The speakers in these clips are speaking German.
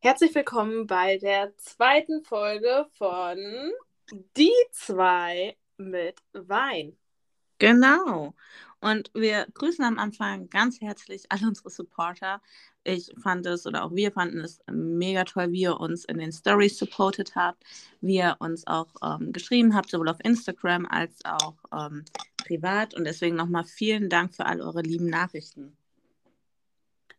Herzlich willkommen bei der zweiten Folge von Die zwei mit Wein. Genau. Und wir grüßen am Anfang ganz herzlich alle unsere Supporter. Ich fand es oder auch wir fanden es mega toll, wie ihr uns in den Stories supportet habt, wie ihr uns auch ähm, geschrieben habt, sowohl auf Instagram als auch ähm, privat. Und deswegen nochmal vielen Dank für all eure lieben Nachrichten.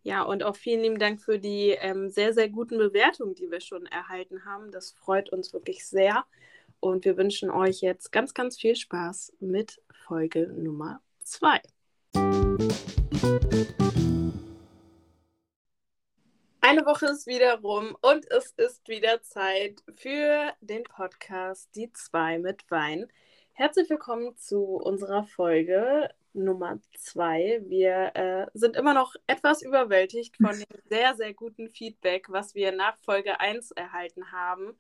Ja, und auch vielen lieben Dank für die ähm, sehr, sehr guten Bewertungen, die wir schon erhalten haben. Das freut uns wirklich sehr. Und wir wünschen euch jetzt ganz, ganz viel Spaß mit Folge Nummer 2. Eine Woche ist wieder rum und es ist wieder Zeit für den Podcast Die zwei mit Wein. Herzlich willkommen zu unserer Folge Nummer zwei. Wir äh, sind immer noch etwas überwältigt von dem sehr, sehr guten Feedback, was wir nach Folge 1 erhalten haben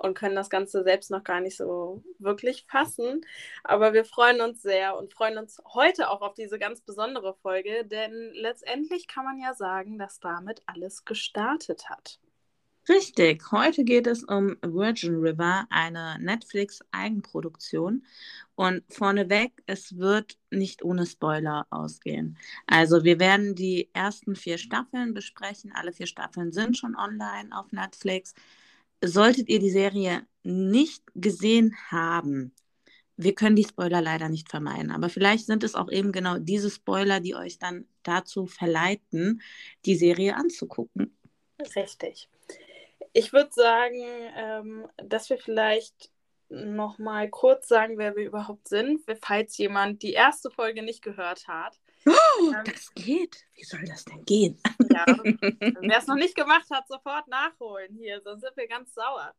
und können das Ganze selbst noch gar nicht so wirklich fassen. Aber wir freuen uns sehr und freuen uns heute auch auf diese ganz besondere Folge, denn letztendlich kann man ja sagen, dass damit alles gestartet hat. Richtig, heute geht es um Virgin River, eine Netflix-Eigenproduktion. Und vorneweg, es wird nicht ohne Spoiler ausgehen. Also wir werden die ersten vier Staffeln besprechen. Alle vier Staffeln sind schon online auf Netflix. Solltet ihr die Serie nicht gesehen haben, wir können die Spoiler leider nicht vermeiden, aber vielleicht sind es auch eben genau diese Spoiler, die euch dann dazu verleiten, die Serie anzugucken. Richtig ich würde sagen, ähm, dass wir vielleicht noch mal kurz sagen, wer wir überhaupt sind, falls jemand die erste Folge nicht gehört hat. Oh, ähm, das geht. Wie soll das denn gehen? Ja, wer es noch nicht gemacht hat, sofort nachholen hier, sonst sind wir ganz sauer.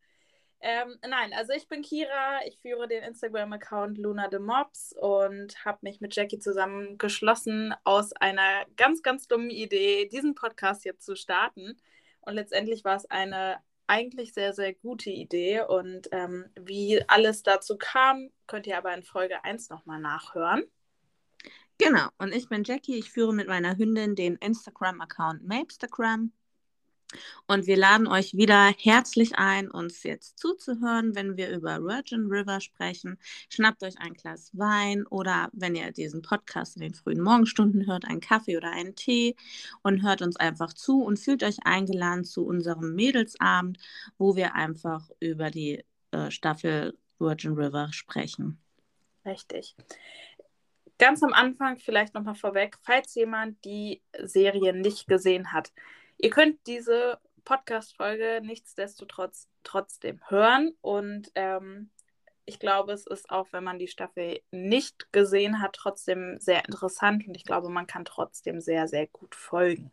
Ähm, nein, also ich bin Kira, ich führe den Instagram-Account Luna the Mobs und habe mich mit Jackie zusammengeschlossen aus einer ganz, ganz dummen Idee, diesen Podcast jetzt zu starten. Und letztendlich war es eine eigentlich sehr, sehr gute Idee. Und ähm, wie alles dazu kam, könnt ihr aber in Folge 1 nochmal nachhören. Genau, und ich bin Jackie. Ich führe mit meiner Hündin den Instagram-Account Mapstagram. Und wir laden euch wieder herzlich ein, uns jetzt zuzuhören, wenn wir über Virgin River sprechen. Schnappt euch ein Glas Wein oder wenn ihr diesen Podcast in den frühen Morgenstunden hört, einen Kaffee oder einen Tee und hört uns einfach zu und fühlt euch eingeladen zu unserem Mädelsabend, wo wir einfach über die äh, Staffel Virgin River sprechen. Richtig. Ganz am Anfang vielleicht nochmal vorweg, falls jemand die Serie nicht gesehen hat Ihr könnt diese Podcast-Folge nichtsdestotrotz trotzdem hören und ähm, ich glaube, es ist auch, wenn man die Staffel nicht gesehen hat, trotzdem sehr interessant und ich glaube, man kann trotzdem sehr, sehr gut folgen.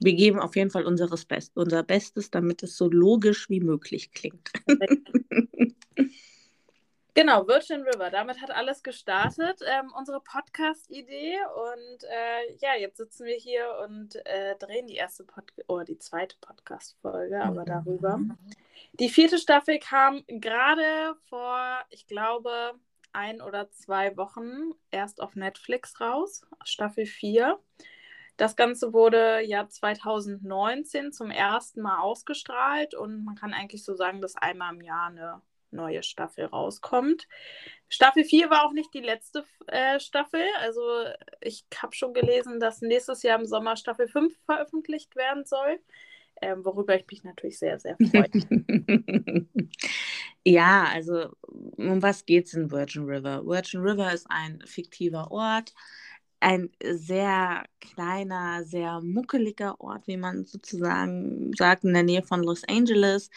Wir geben auf jeden Fall unseres Best unser Bestes, damit es so logisch wie möglich klingt. Genau, Virgin River. Damit hat alles gestartet. Ähm, unsere Podcast-Idee. Und äh, ja, jetzt sitzen wir hier und äh, drehen die erste Pod oder die zweite Podcast-Folge, aber darüber. Die vierte Staffel kam gerade vor, ich glaube, ein oder zwei Wochen erst auf Netflix raus. Staffel 4. Das Ganze wurde ja 2019 zum ersten Mal ausgestrahlt und man kann eigentlich so sagen, dass einmal im Jahr eine neue Staffel rauskommt. Staffel 4 war auch nicht die letzte äh, Staffel. Also ich habe schon gelesen, dass nächstes Jahr im Sommer Staffel 5 veröffentlicht werden soll. Ähm, worüber ich mich natürlich sehr, sehr freue. ja, also um was geht es in Virgin River? Virgin River ist ein fiktiver Ort, ein sehr kleiner, sehr muckeliger Ort, wie man sozusagen sagt, in der Nähe von Los Angeles.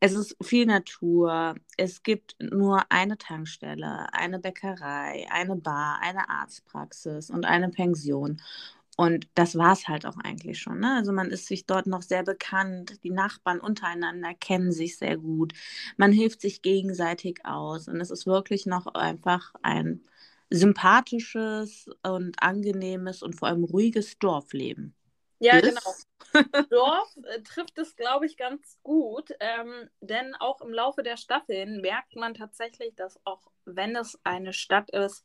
Es ist viel Natur. Es gibt nur eine Tankstelle, eine Bäckerei, eine Bar, eine Arztpraxis und eine Pension. Und das war es halt auch eigentlich schon. Ne? Also man ist sich dort noch sehr bekannt. Die Nachbarn untereinander kennen sich sehr gut. Man hilft sich gegenseitig aus. Und es ist wirklich noch einfach ein sympathisches und angenehmes und vor allem ruhiges Dorfleben. Ja, ist. genau. Dorf äh, trifft es, glaube ich, ganz gut, ähm, denn auch im Laufe der Staffeln merkt man tatsächlich, dass auch wenn es eine Stadt ist,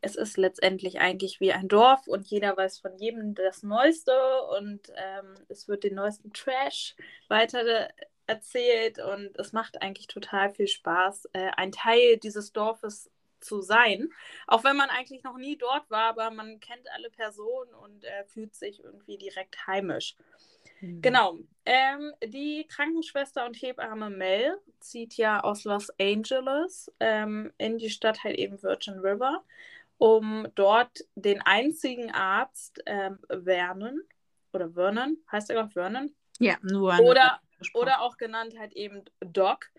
es ist letztendlich eigentlich wie ein Dorf und jeder weiß von jedem das Neueste und ähm, es wird den neuesten Trash weiter erzählt und es macht eigentlich total viel Spaß, äh, ein Teil dieses Dorfes zu sein. Auch wenn man eigentlich noch nie dort war, aber man kennt alle Personen und äh, fühlt sich irgendwie direkt heimisch. Mhm. Genau. Ähm, die Krankenschwester und Hebamme Mel zieht ja aus Los Angeles ähm, in die Stadt halt eben Virgin River, um dort den einzigen Arzt ähm, Vernon oder Vernon, heißt er auch Vernon? Ja, nur. Oder, oder auch genannt halt eben Doc,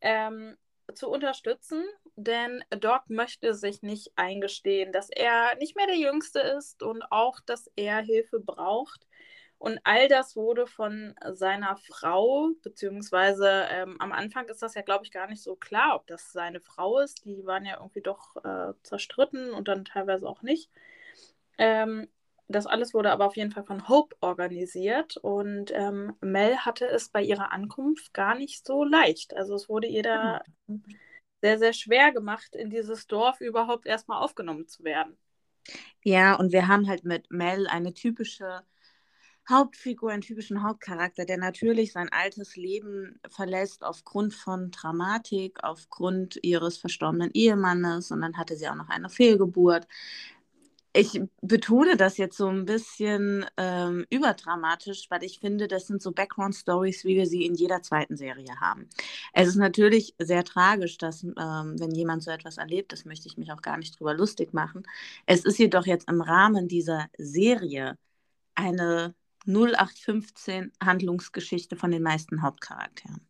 ähm, zu unterstützen, denn Doc möchte sich nicht eingestehen, dass er nicht mehr der Jüngste ist und auch, dass er Hilfe braucht. Und all das wurde von seiner Frau, beziehungsweise ähm, am Anfang ist das ja, glaube ich, gar nicht so klar, ob das seine Frau ist. Die waren ja irgendwie doch äh, zerstritten und dann teilweise auch nicht. Ähm, das alles wurde aber auf jeden Fall von Hope organisiert und ähm, Mel hatte es bei ihrer Ankunft gar nicht so leicht. Also es wurde ihr da mhm. Sehr, sehr schwer gemacht, in dieses Dorf überhaupt erstmal aufgenommen zu werden. Ja, und wir haben halt mit Mel eine typische Hauptfigur, einen typischen Hauptcharakter, der natürlich sein altes Leben verlässt aufgrund von Dramatik, aufgrund ihres verstorbenen Ehemannes und dann hatte sie auch noch eine Fehlgeburt. Ich betone das jetzt so ein bisschen ähm, überdramatisch, weil ich finde, das sind so Background-Stories, wie wir sie in jeder zweiten Serie haben. Es ist natürlich sehr tragisch, dass, ähm, wenn jemand so etwas erlebt, das möchte ich mich auch gar nicht drüber lustig machen. Es ist jedoch jetzt im Rahmen dieser Serie eine 0815 Handlungsgeschichte von den meisten Hauptcharakteren.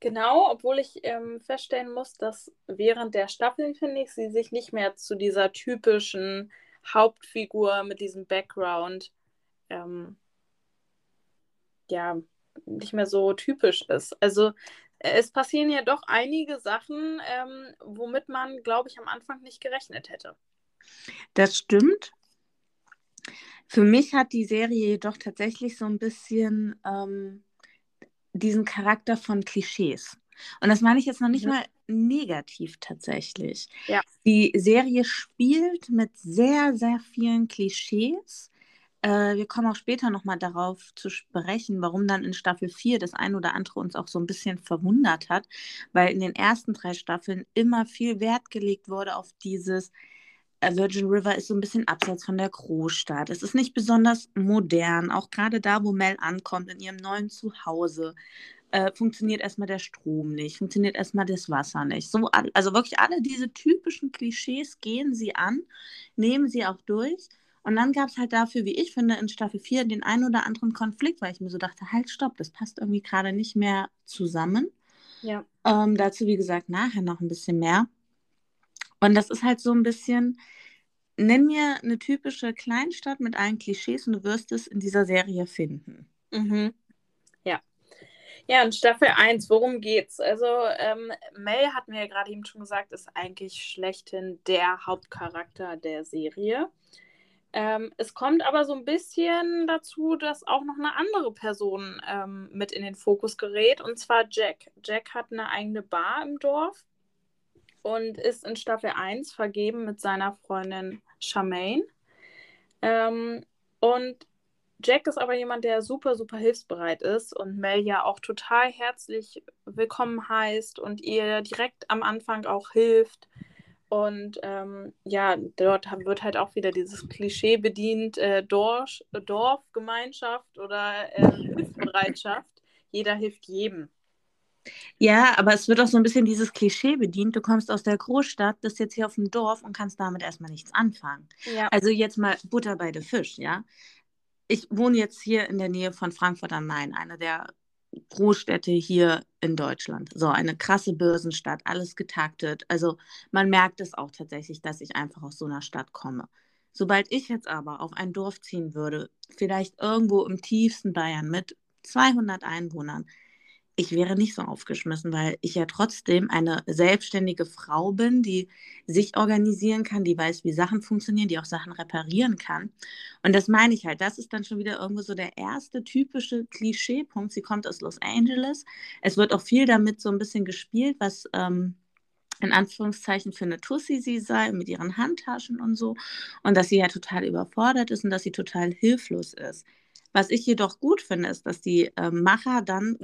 Genau, obwohl ich ähm, feststellen muss, dass während der Staffeln, finde ich, sie sich nicht mehr zu dieser typischen Hauptfigur mit diesem Background ähm, ja nicht mehr so typisch ist. Also es passieren ja doch einige Sachen, ähm, womit man, glaube ich, am Anfang nicht gerechnet hätte. Das stimmt. Für mich hat die Serie jedoch tatsächlich so ein bisschen ähm, diesen Charakter von Klischees. Und das meine ich jetzt noch nicht mhm. mal negativ tatsächlich. Ja. Die Serie spielt mit sehr, sehr vielen Klischees. Äh, wir kommen auch später nochmal darauf zu sprechen, warum dann in Staffel 4 das ein oder andere uns auch so ein bisschen verwundert hat, weil in den ersten drei Staffeln immer viel Wert gelegt wurde auf dieses, äh, Virgin River ist so ein bisschen abseits von der Großstadt. Es ist nicht besonders modern, auch gerade da, wo Mel ankommt, in ihrem neuen Zuhause. Äh, funktioniert erstmal der Strom nicht, funktioniert erstmal das Wasser nicht. So, also wirklich alle diese typischen Klischees gehen sie an, nehmen sie auch durch. Und dann gab es halt dafür, wie ich finde, in Staffel 4 den einen oder anderen Konflikt, weil ich mir so dachte, halt, stopp, das passt irgendwie gerade nicht mehr zusammen. Ja. Ähm, dazu, wie gesagt, nachher noch ein bisschen mehr. Und das ist halt so ein bisschen, nenn mir eine typische Kleinstadt mit allen Klischees und du wirst es in dieser Serie finden. Mhm. Ja. In Staffel 1, worum geht's? Also, ähm, Mel hat mir ja gerade eben schon gesagt, ist eigentlich schlechthin der Hauptcharakter der Serie. Ähm, es kommt aber so ein bisschen dazu, dass auch noch eine andere Person ähm, mit in den Fokus gerät, und zwar Jack. Jack hat eine eigene Bar im Dorf und ist in Staffel 1 vergeben mit seiner Freundin Charmaine. Ähm, und Jack ist aber jemand, der super, super hilfsbereit ist und Mel ja auch total herzlich willkommen heißt und ihr direkt am Anfang auch hilft. Und ähm, ja, dort wird halt auch wieder dieses Klischee bedient, äh, Dorf, Dorfgemeinschaft oder äh, Hilfsbereitschaft. Jeder hilft jedem. Ja, aber es wird auch so ein bisschen dieses Klischee bedient. Du kommst aus der Großstadt, bist jetzt hier auf dem Dorf und kannst damit erstmal nichts anfangen. Ja. Also jetzt mal Butter bei der Fisch, ja. Ich wohne jetzt hier in der Nähe von Frankfurt am Main, eine der Großstädte hier in Deutschland. So eine krasse Börsenstadt, alles getaktet. Also man merkt es auch tatsächlich, dass ich einfach aus so einer Stadt komme. Sobald ich jetzt aber auf ein Dorf ziehen würde, vielleicht irgendwo im tiefsten Bayern mit 200 Einwohnern, ich wäre nicht so aufgeschmissen, weil ich ja trotzdem eine selbstständige Frau bin, die sich organisieren kann, die weiß, wie Sachen funktionieren, die auch Sachen reparieren kann. Und das meine ich halt. Das ist dann schon wieder irgendwo so der erste typische Klischeepunkt. Sie kommt aus Los Angeles. Es wird auch viel damit so ein bisschen gespielt, was ähm, in Anführungszeichen für eine Tussi sie sei mit ihren Handtaschen und so und dass sie ja total überfordert ist und dass sie total hilflos ist. Was ich jedoch gut finde, ist, dass die äh, Macher dann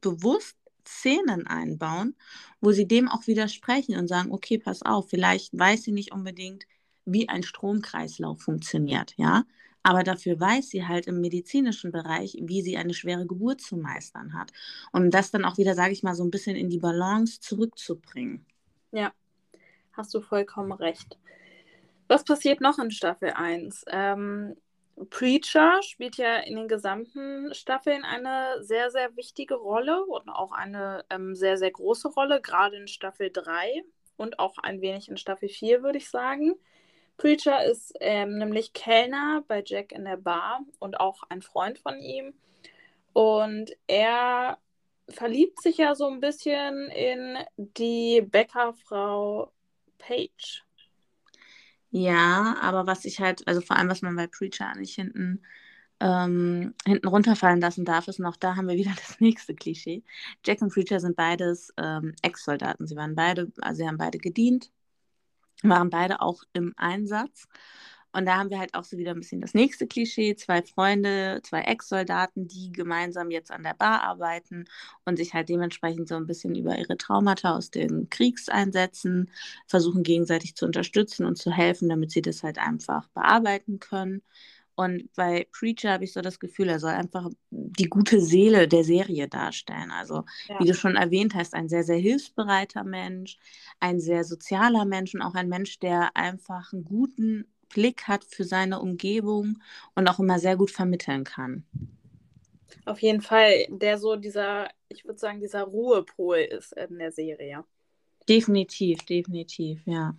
bewusst Szenen einbauen, wo sie dem auch widersprechen und sagen, okay, pass auf, vielleicht weiß sie nicht unbedingt, wie ein Stromkreislauf funktioniert, ja, aber dafür weiß sie halt im medizinischen Bereich, wie sie eine schwere Geburt zu meistern hat. Um das dann auch wieder, sage ich mal, so ein bisschen in die Balance zurückzubringen. Ja, hast du vollkommen recht. Was passiert noch in Staffel 1? Ähm, Preacher spielt ja in den gesamten Staffeln eine sehr, sehr wichtige Rolle und auch eine ähm, sehr, sehr große Rolle, gerade in Staffel 3 und auch ein wenig in Staffel 4, würde ich sagen. Preacher ist ähm, nämlich Kellner bei Jack in der Bar und auch ein Freund von ihm. Und er verliebt sich ja so ein bisschen in die Bäckerfrau Paige. Ja, aber was ich halt, also vor allem, was man bei Preacher nicht hinten, ähm, hinten runterfallen lassen darf, ist noch, da haben wir wieder das nächste Klischee. Jack und Preacher sind beides ähm, Ex-Soldaten. Sie waren beide, also sie haben beide gedient, waren beide auch im Einsatz. Und da haben wir halt auch so wieder ein bisschen das nächste Klischee. Zwei Freunde, zwei Ex-Soldaten, die gemeinsam jetzt an der Bar arbeiten und sich halt dementsprechend so ein bisschen über ihre Traumata aus den Kriegseinsätzen versuchen gegenseitig zu unterstützen und zu helfen, damit sie das halt einfach bearbeiten können. Und bei Preacher habe ich so das Gefühl, er soll einfach die gute Seele der Serie darstellen. Also, ja. wie du schon erwähnt hast, ein sehr, sehr hilfsbereiter Mensch, ein sehr sozialer Mensch und auch ein Mensch, der einfach einen guten Blick hat für seine Umgebung und auch immer sehr gut vermitteln kann. Auf jeden Fall, der so dieser, ich würde sagen, dieser Ruhepol ist in der Serie. Definitiv, definitiv, ja.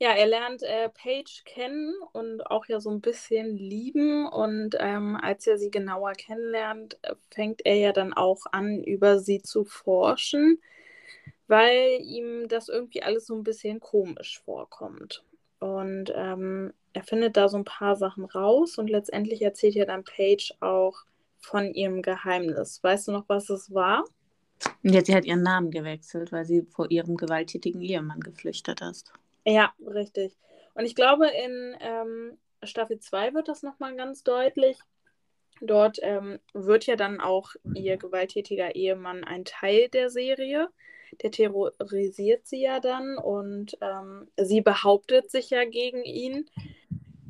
Ja, er lernt äh, Paige kennen und auch ja so ein bisschen lieben. Und ähm, als er sie genauer kennenlernt, fängt er ja dann auch an, über sie zu forschen, weil ihm das irgendwie alles so ein bisschen komisch vorkommt. Und ähm, er findet da so ein paar Sachen raus und letztendlich erzählt ja dann Paige auch von ihrem Geheimnis. Weißt du noch, was es war? Ja, sie hat ihren Namen gewechselt, weil sie vor ihrem gewalttätigen Ehemann geflüchtet ist. Ja, richtig. Und ich glaube, in ähm, Staffel 2 wird das nochmal ganz deutlich. Dort ähm, wird ja dann auch ihr gewalttätiger Ehemann ein Teil der Serie. Der terrorisiert sie ja dann und ähm, sie behauptet sich ja gegen ihn.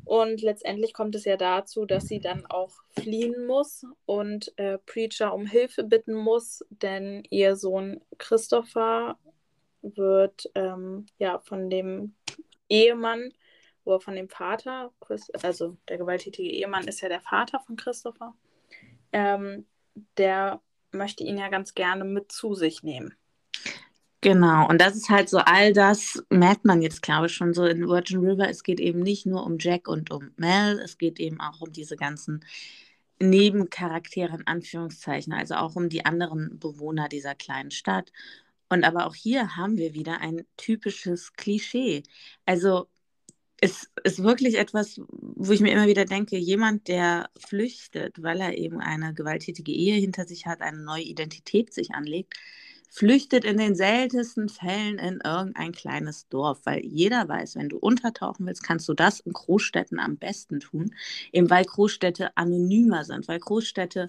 Und letztendlich kommt es ja dazu, dass sie dann auch fliehen muss und äh, Preacher um Hilfe bitten muss, denn ihr Sohn Christopher wird ähm, ja von dem Ehemann oder von dem Vater, also der gewalttätige Ehemann ist ja der Vater von Christopher, ähm, der möchte ihn ja ganz gerne mit zu sich nehmen. Genau, und das ist halt so, all das merkt man jetzt, glaube ich, schon so in Virgin River. Es geht eben nicht nur um Jack und um Mel, es geht eben auch um diese ganzen Nebencharaktere in Anführungszeichen, also auch um die anderen Bewohner dieser kleinen Stadt. Und aber auch hier haben wir wieder ein typisches Klischee. Also es ist wirklich etwas, wo ich mir immer wieder denke, jemand, der flüchtet, weil er eben eine gewalttätige Ehe hinter sich hat, eine neue Identität sich anlegt, flüchtet in den seltensten Fällen in irgendein kleines Dorf, weil jeder weiß, wenn du untertauchen willst, kannst du das in Großstädten am besten tun, eben weil Großstädte anonymer sind, weil Großstädte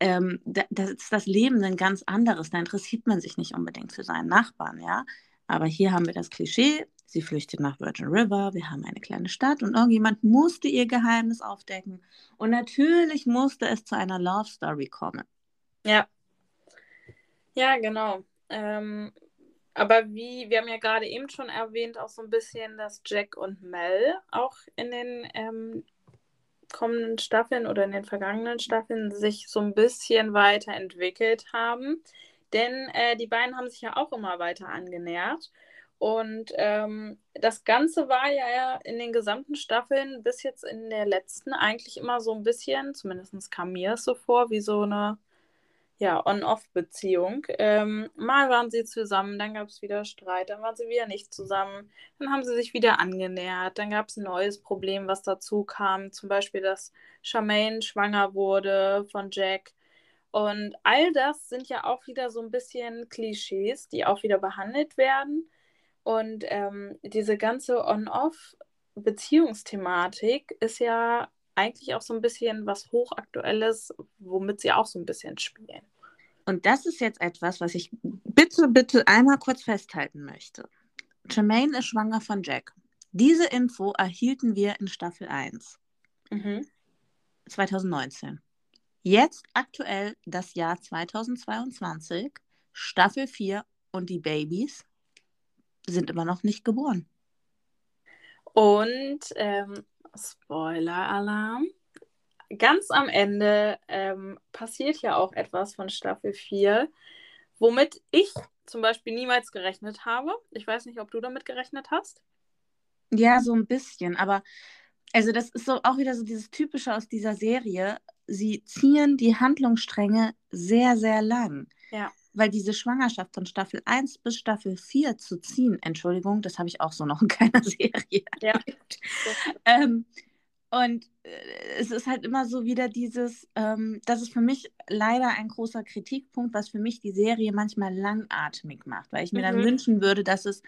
ähm, da, das ist das Leben ein ganz anderes. Da interessiert man sich nicht unbedingt für seinen Nachbarn, ja. Aber hier haben wir das Klischee, sie flüchtet nach Virgin River, wir haben eine kleine Stadt und irgendjemand musste ihr Geheimnis aufdecken. Und natürlich musste es zu einer Love Story kommen. Ja, ja, genau. Ähm, aber wie, wir haben ja gerade eben schon erwähnt, auch so ein bisschen, dass Jack und Mel auch in den ähm, kommenden Staffeln oder in den vergangenen Staffeln sich so ein bisschen weiterentwickelt haben. Denn äh, die beiden haben sich ja auch immer weiter angenähert. Und ähm, das Ganze war ja in den gesamten Staffeln bis jetzt in der letzten eigentlich immer so ein bisschen, zumindest kam mir es so vor, wie so eine ja, On-Off-Beziehung. Ähm, mal waren sie zusammen, dann gab es wieder Streit, dann waren sie wieder nicht zusammen, dann haben sie sich wieder angenähert, dann gab es ein neues Problem, was dazu kam, zum Beispiel, dass Charmaine schwanger wurde von Jack Und all das sind ja auch wieder so ein bisschen Klischees, die auch wieder behandelt werden. Und ähm, diese ganze On-Off-Beziehungsthematik ist ja eigentlich auch so ein bisschen was Hochaktuelles, womit sie auch so ein bisschen spielen. Und das ist jetzt etwas, was ich bitte, bitte einmal kurz festhalten möchte. Jermaine ist schwanger von Jack. Diese Info erhielten wir in Staffel 1. Mhm. 2019. Jetzt aktuell das Jahr 2022, Staffel 4 und die Babys sind immer noch nicht geboren. Und ähm, Spoiler-Alarm. Ganz am Ende ähm, passiert ja auch etwas von Staffel 4, womit ich zum Beispiel niemals gerechnet habe. Ich weiß nicht, ob du damit gerechnet hast. Ja, so ein bisschen, aber also das ist so auch wieder so dieses Typische aus dieser Serie. Sie ziehen die Handlungsstränge sehr, sehr lang. Ja. Weil diese Schwangerschaft von Staffel 1 bis Staffel 4 zu ziehen, Entschuldigung, das habe ich auch so noch in keiner Serie. Ja. ähm, und äh, es ist halt immer so wieder dieses, ähm, das ist für mich leider ein großer Kritikpunkt, was für mich die Serie manchmal langatmig macht, weil ich mir mhm. dann wünschen würde, dass es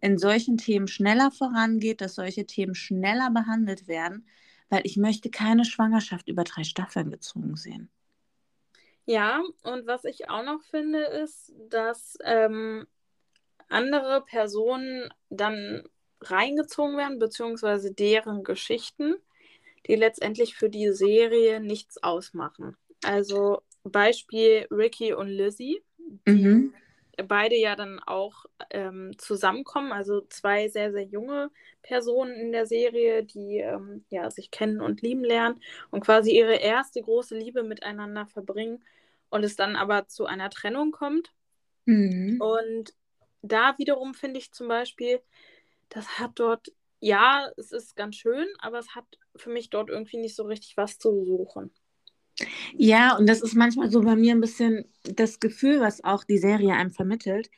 in solchen Themen schneller vorangeht, dass solche Themen schneller behandelt werden, weil ich möchte keine Schwangerschaft über drei Staffeln gezogen sehen. Ja, und was ich auch noch finde, ist, dass ähm, andere Personen dann reingezogen werden, beziehungsweise deren Geschichten, die letztendlich für die Serie nichts ausmachen. Also Beispiel Ricky und Lizzie, die mhm beide ja dann auch ähm, zusammenkommen, also zwei sehr, sehr junge Personen in der Serie, die ähm, ja, sich kennen und lieben lernen und quasi ihre erste große Liebe miteinander verbringen und es dann aber zu einer Trennung kommt. Mhm. Und da wiederum finde ich zum Beispiel, das hat dort, ja, es ist ganz schön, aber es hat für mich dort irgendwie nicht so richtig was zu suchen. Ja, und das ist manchmal so bei mir ein bisschen das Gefühl, was auch die Serie einem vermittelt.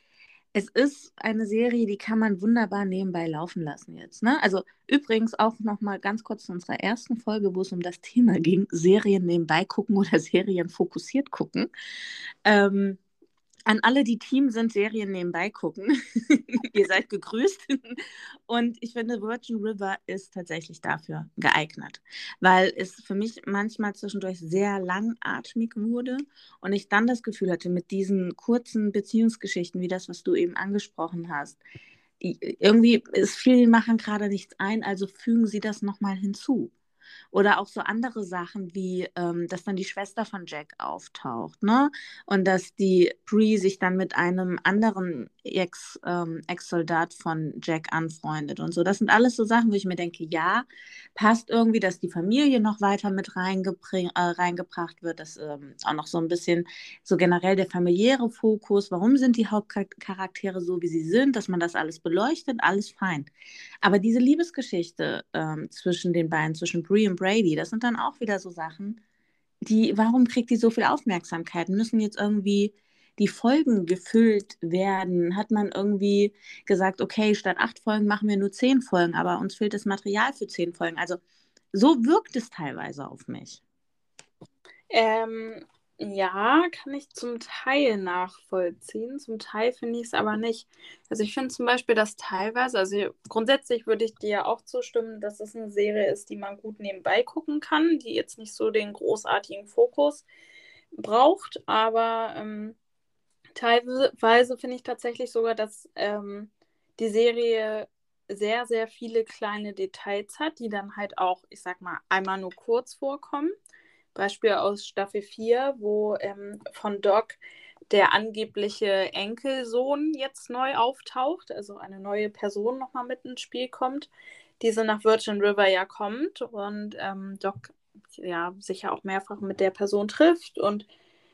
Es ist eine Serie, die kann man wunderbar nebenbei laufen lassen jetzt. Ne? Also übrigens auch noch mal ganz kurz zu unserer ersten Folge, wo es um das Thema ging, Serien nebenbei gucken oder Serien fokussiert gucken. Ähm, an alle, die Team sind, Serien nebenbei gucken. Ihr seid gegrüßt. Und ich finde, Virgin River ist tatsächlich dafür geeignet, weil es für mich manchmal zwischendurch sehr langatmig wurde und ich dann das Gefühl hatte, mit diesen kurzen Beziehungsgeschichten, wie das, was du eben angesprochen hast, irgendwie ist vielen machen gerade nichts ein, also fügen sie das nochmal hinzu. Oder auch so andere Sachen wie, ähm, dass dann die Schwester von Jack auftaucht, ne? Und dass die Bree sich dann mit einem anderen Ex, ähm, Ex-Soldat von Jack anfreundet und so. Das sind alles so Sachen, wo ich mir denke, ja, passt irgendwie, dass die Familie noch weiter mit äh, reingebracht wird, dass ähm, auch noch so ein bisschen so generell der familiäre Fokus, warum sind die Hauptcharaktere so, wie sie sind, dass man das alles beleuchtet, alles fein. Aber diese Liebesgeschichte ähm, zwischen den beiden, zwischen Bree und Brady, das sind dann auch wieder so Sachen, die, warum kriegt die so viel Aufmerksamkeit? Müssen jetzt irgendwie die Folgen gefüllt werden? Hat man irgendwie gesagt, okay, statt acht Folgen machen wir nur zehn Folgen, aber uns fehlt das Material für zehn Folgen? Also so wirkt es teilweise auf mich. Ähm, ja, kann ich zum Teil nachvollziehen. Zum Teil finde ich es aber nicht. Also ich finde zum Beispiel, dass teilweise, also grundsätzlich würde ich dir auch zustimmen, dass es eine Serie ist, die man gut nebenbei gucken kann, die jetzt nicht so den großartigen Fokus braucht. Aber ähm, teilweise finde ich tatsächlich sogar, dass ähm, die Serie sehr, sehr viele kleine Details hat, die dann halt auch, ich sag mal, einmal nur kurz vorkommen. Beispiel aus Staffel 4, wo ähm, von Doc der angebliche Enkelsohn jetzt neu auftaucht, also eine neue Person nochmal mit ins Spiel kommt, diese nach Virgin River ja kommt und ähm, Doc ja sich ja auch mehrfach mit der Person trifft und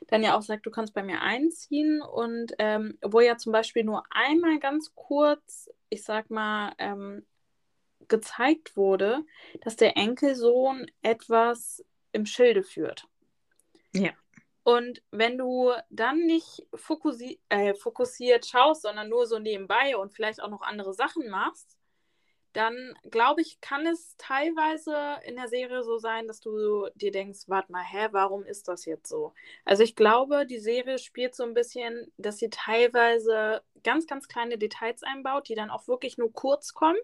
dann ja auch sagt, du kannst bei mir einziehen und ähm, wo ja zum Beispiel nur einmal ganz kurz, ich sag mal, ähm, gezeigt wurde, dass der Enkelsohn etwas im Schilde führt. Ja. Und wenn du dann nicht fokussi äh, fokussiert schaust, sondern nur so nebenbei und vielleicht auch noch andere Sachen machst, dann glaube ich, kann es teilweise in der Serie so sein, dass du dir denkst, warte mal, hä, warum ist das jetzt so? Also ich glaube, die Serie spielt so ein bisschen, dass sie teilweise ganz, ganz kleine Details einbaut, die dann auch wirklich nur kurz kommen.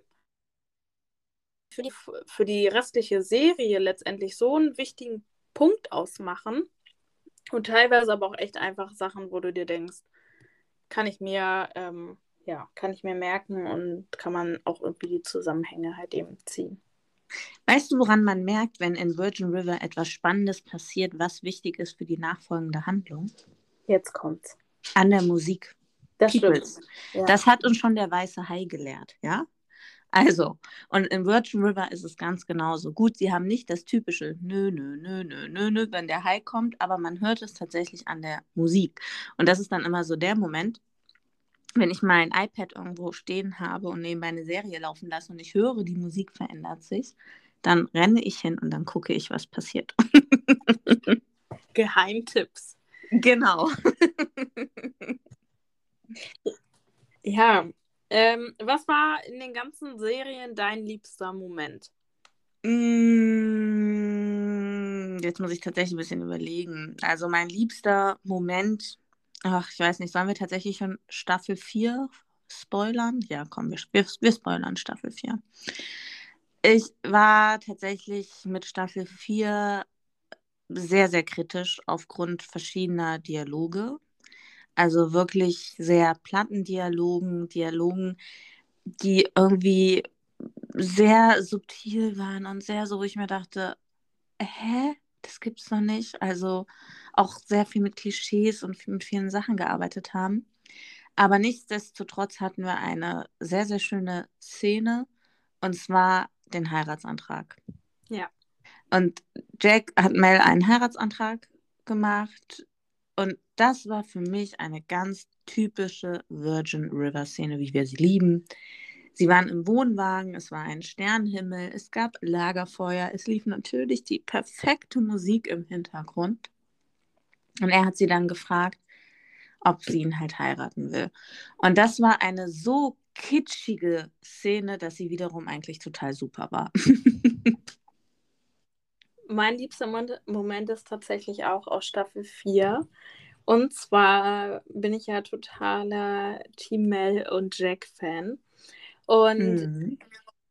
Für die, für die restliche Serie letztendlich so einen wichtigen Punkt ausmachen. Und teilweise aber auch echt einfach Sachen, wo du dir denkst, kann ich mir ähm, ja, kann ich mir merken und kann man auch irgendwie die Zusammenhänge halt eben ziehen. Weißt du, woran man merkt, wenn in Virgin River etwas Spannendes passiert, was wichtig ist für die nachfolgende Handlung? Jetzt kommt's. An der Musik. Das Peoples. Ja. Das hat uns schon der weiße Hai gelehrt, ja? Also, und in Virgin River ist es ganz genauso. Gut, sie haben nicht das typische nö, nö, nö, nö, nö, nö, wenn der Hai kommt, aber man hört es tatsächlich an der Musik. Und das ist dann immer so der Moment, wenn ich mein iPad irgendwo stehen habe und nebenbei eine Serie laufen lasse und ich höre, die Musik verändert sich, dann renne ich hin und dann gucke ich, was passiert. Geheimtipps. Genau. ja, ähm, was war in den ganzen Serien dein liebster Moment? Mm, jetzt muss ich tatsächlich ein bisschen überlegen. Also mein liebster Moment Ach, ich weiß nicht, sollen wir tatsächlich schon Staffel 4 spoilern? Ja, komm, wir, wir, wir spoilern Staffel 4. Ich war tatsächlich mit Staffel 4 sehr, sehr kritisch aufgrund verschiedener Dialoge. Also wirklich sehr platten Dialogen, Dialogen, die irgendwie sehr subtil waren und sehr so, wo ich mir dachte, hä, das gibt's noch nicht. Also auch sehr viel mit Klischees und mit vielen Sachen gearbeitet haben. Aber nichtsdestotrotz hatten wir eine sehr, sehr schöne Szene und zwar den Heiratsantrag. Ja. Und Jack hat Mel einen Heiratsantrag gemacht und das war für mich eine ganz typische Virgin River Szene, wie wir sie lieben. Sie waren im Wohnwagen, es war ein Sternenhimmel, es gab Lagerfeuer, es lief natürlich die perfekte Musik im Hintergrund. Und er hat sie dann gefragt, ob sie ihn halt heiraten will. Und das war eine so kitschige Szene, dass sie wiederum eigentlich total super war. mein liebster Moment ist tatsächlich auch aus Staffel 4. Und zwar bin ich ja totaler Team Mel und Jack Fan. Und mhm.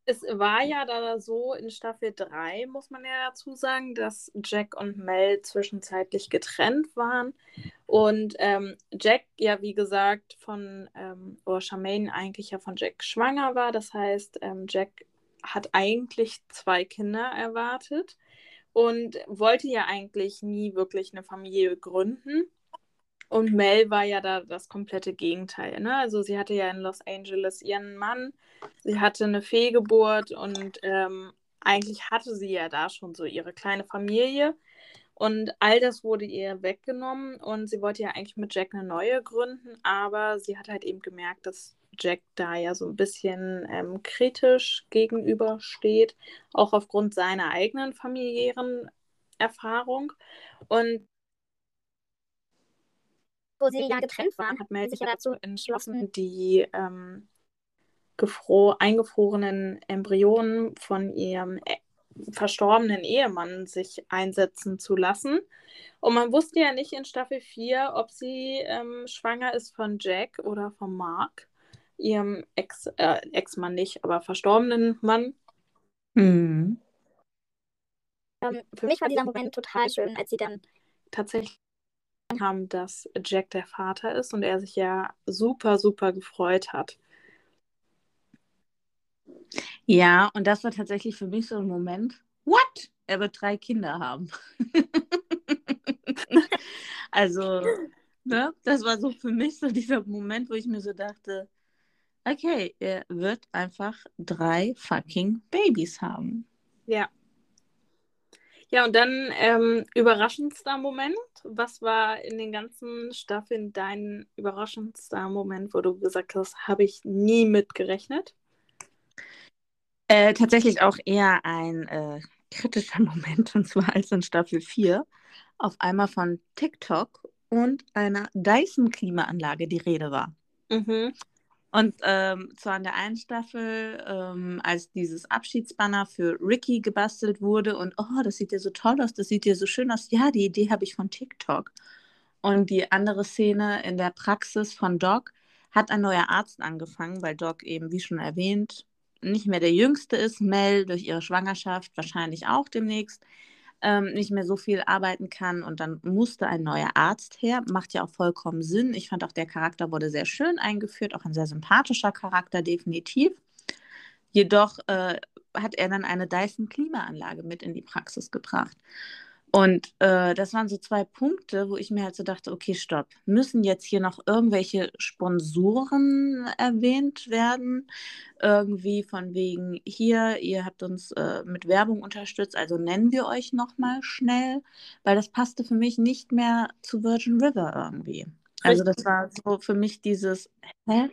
Es war ja da so in Staffel 3, muss man ja dazu sagen, dass Jack und Mel zwischenzeitlich getrennt waren. Und ähm, Jack ja, wie gesagt, von, ähm, oder Charmaine eigentlich ja von Jack schwanger war. Das heißt, ähm, Jack hat eigentlich zwei Kinder erwartet und wollte ja eigentlich nie wirklich eine Familie gründen. Und Mel war ja da das komplette Gegenteil. Ne? Also sie hatte ja in Los Angeles ihren Mann, sie hatte eine Fehlgeburt und ähm, eigentlich hatte sie ja da schon so ihre kleine Familie. Und all das wurde ihr weggenommen und sie wollte ja eigentlich mit Jack eine neue gründen, aber sie hat halt eben gemerkt, dass Jack da ja so ein bisschen ähm, kritisch gegenübersteht, auch aufgrund seiner eigenen familiären Erfahrung. Und wo sie ja getrennt waren, hat Mel sich ja dazu entschlossen, die ähm, eingefrorenen Embryonen von ihrem äh, verstorbenen Ehemann sich einsetzen zu lassen. Und man wusste ja nicht in Staffel 4, ob sie ähm, schwanger ist von Jack oder von Mark, ihrem Ex, äh, Ex-Mann nicht, aber verstorbenen Mann. Mhm. Ähm, für mich war dieser Moment total schön, als sie dann tatsächlich haben, dass Jack der Vater ist und er sich ja super, super gefreut hat. Ja, und das war tatsächlich für mich so ein Moment, what? Er wird drei Kinder haben. also, ne, das war so für mich so dieser Moment, wo ich mir so dachte, okay, er wird einfach drei fucking Babys haben. Ja, ja, und dann ähm, überraschendster Moment. Was war in den ganzen Staffeln dein überraschendster Moment, wo du gesagt hast, habe ich nie mitgerechnet? Äh, tatsächlich auch eher ein äh, kritischer Moment, und zwar als in Staffel 4 auf einmal von TikTok und einer Dyson-Klimaanlage die Rede war. Mhm. Und ähm, zwar in der einen Staffel, ähm, als dieses Abschiedsbanner für Ricky gebastelt wurde und oh, das sieht ja so toll aus, das sieht ja so schön aus. Ja, die Idee habe ich von TikTok. Und die andere Szene in der Praxis von Doc hat ein neuer Arzt angefangen, weil Doc eben, wie schon erwähnt, nicht mehr der Jüngste ist. Mel durch ihre Schwangerschaft wahrscheinlich auch demnächst ähm, nicht mehr so viel arbeiten kann und dann musste ein neuer Arzt her. Macht ja auch vollkommen Sinn. Ich fand auch, der Charakter wurde sehr schön eingeführt, auch ein sehr sympathischer Charakter, definitiv. Jedoch äh, hat er dann eine Dyson-Klimaanlage mit in die Praxis gebracht. Und äh, das waren so zwei Punkte, wo ich mir halt so dachte, okay, stopp, müssen jetzt hier noch irgendwelche Sponsoren erwähnt werden? Irgendwie von wegen, hier, ihr habt uns äh, mit Werbung unterstützt, also nennen wir euch nochmal schnell, weil das passte für mich nicht mehr zu Virgin River irgendwie. Also das war so für mich dieses, hä?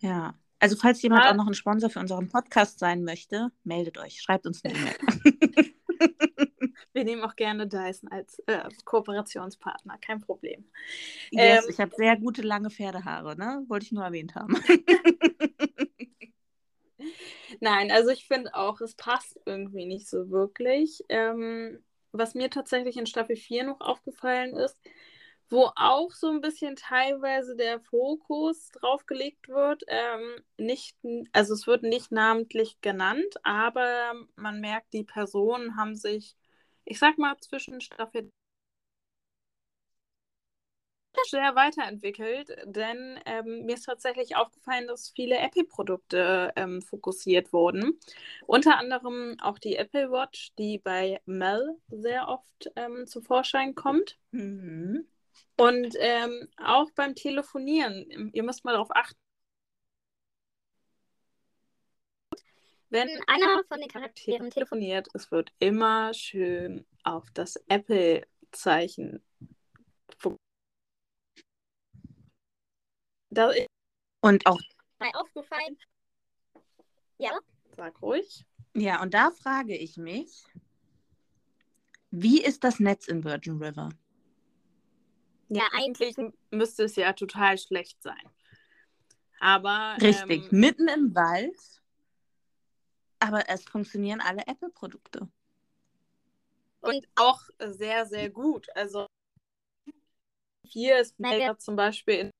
Ja. Also falls jemand ja. auch noch ein Sponsor für unseren Podcast sein möchte, meldet euch, schreibt uns eine E-Mail. Wir nehmen auch gerne Dyson als äh, Kooperationspartner, kein Problem. Yes, ähm, ich habe sehr gute lange Pferdehaare, ne? Wollte ich nur erwähnt haben. Nein, also ich finde auch, es passt irgendwie nicht so wirklich. Ähm, was mir tatsächlich in Staffel 4 noch aufgefallen ist, wo auch so ein bisschen teilweise der Fokus drauf gelegt wird. Ähm, nicht, also es wird nicht namentlich genannt, aber man merkt, die Personen haben sich, ich sag mal, zwischen Staffel sehr weiterentwickelt, denn ähm, mir ist tatsächlich aufgefallen, dass viele Apple-Produkte ähm, fokussiert wurden. Unter anderem auch die Apple Watch, die bei Mel sehr oft ähm, zu Vorschein kommt. Mhm. Und ähm, auch beim Telefonieren, ihr müsst mal darauf achten, wenn einer von den Charakteren telefoniert, es wird immer schön auf das Apple-Zeichen da Und auch aufgefallen. Ja. Sag ruhig. Ja, und da frage ich mich, wie ist das Netz in Virgin River? Ja, eigentlich müsste es ja total schlecht sein. Aber. Richtig, ähm, mitten im Wald. Aber es funktionieren alle Apple-Produkte. Und auch sehr, sehr gut. Also hier ist Mega zum Beispiel in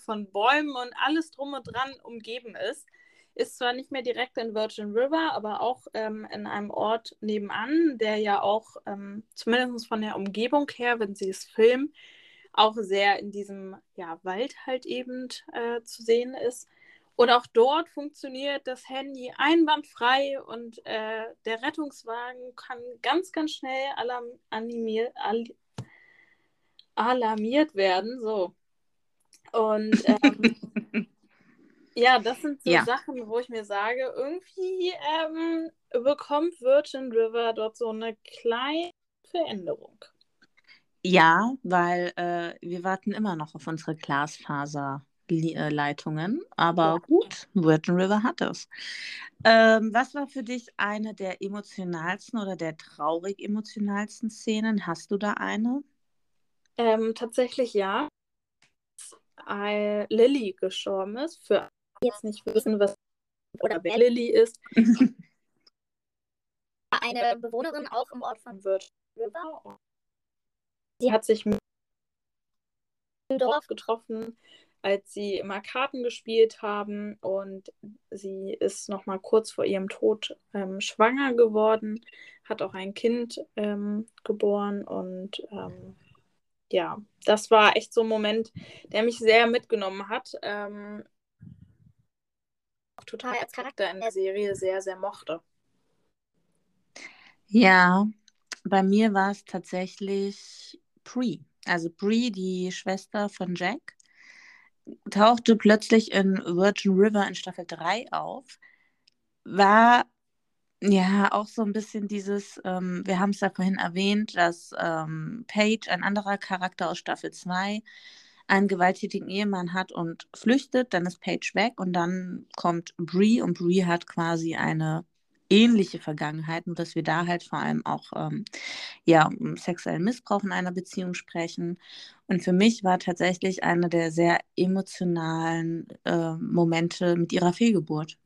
von Bäumen und alles drum und dran umgeben ist. Ist zwar nicht mehr direkt in Virgin River, aber auch ähm, in einem Ort nebenan, der ja auch ähm, zumindest von der Umgebung her, wenn sie es filmen, auch sehr in diesem ja, Wald halt eben äh, zu sehen ist. Und auch dort funktioniert das Handy einwandfrei und äh, der Rettungswagen kann ganz, ganz schnell alarm animier al alarmiert werden. So. Und ähm, ja, das sind so ja. Sachen, wo ich mir sage, irgendwie ähm, bekommt Virgin River dort so eine kleine Veränderung. Ja, weil äh, wir warten immer noch auf unsere Glasfaserleitungen. Aber ja. gut, Virgin River hat es. Ähm, was war für dich eine der emotionalsten oder der traurig emotionalsten Szenen? Hast du da eine? Ähm, tatsächlich ja. Lilly gestorben ist. Für jetzt nicht wissen, was oder wer Lilly ist. Eine Bewohnerin auch im Ort von Virgin River. Sie hat sich mit dem Dorf getroffen, als sie immer Karten gespielt haben und sie ist noch mal kurz vor ihrem Tod ähm, schwanger geworden, hat auch ein Kind ähm, geboren und ähm, ja, das war echt so ein Moment, der mich sehr mitgenommen hat. Ähm, auch total als Charakter in der Serie sehr, sehr mochte. Ja, bei mir war es tatsächlich Brie. Also Brie, die Schwester von Jack, tauchte plötzlich in Virgin River in Staffel 3 auf. War ja, auch so ein bisschen dieses, ähm, wir haben es ja vorhin erwähnt, dass ähm, Paige, ein anderer Charakter aus Staffel 2, einen gewalttätigen Ehemann hat und flüchtet, dann ist Paige weg und dann kommt Brie und Brie hat quasi eine ähnliche Vergangenheiten, dass wir da halt vor allem auch ähm, ja, um sexuellen Missbrauch in einer Beziehung sprechen. Und für mich war tatsächlich einer der sehr emotionalen äh, Momente mit ihrer Fehlgeburt.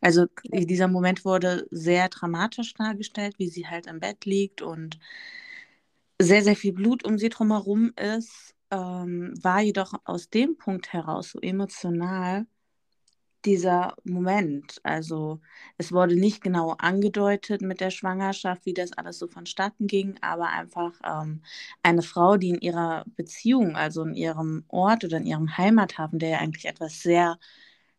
Also dieser Moment wurde sehr dramatisch dargestellt, wie sie halt im Bett liegt und sehr, sehr viel Blut um sie drumherum ist, ähm, war jedoch aus dem Punkt heraus so emotional, dieser Moment. Also es wurde nicht genau angedeutet mit der Schwangerschaft, wie das alles so vonstatten ging, aber einfach ähm, eine Frau, die in ihrer Beziehung, also in ihrem Ort oder in ihrem Heimathafen, der ja eigentlich etwas sehr,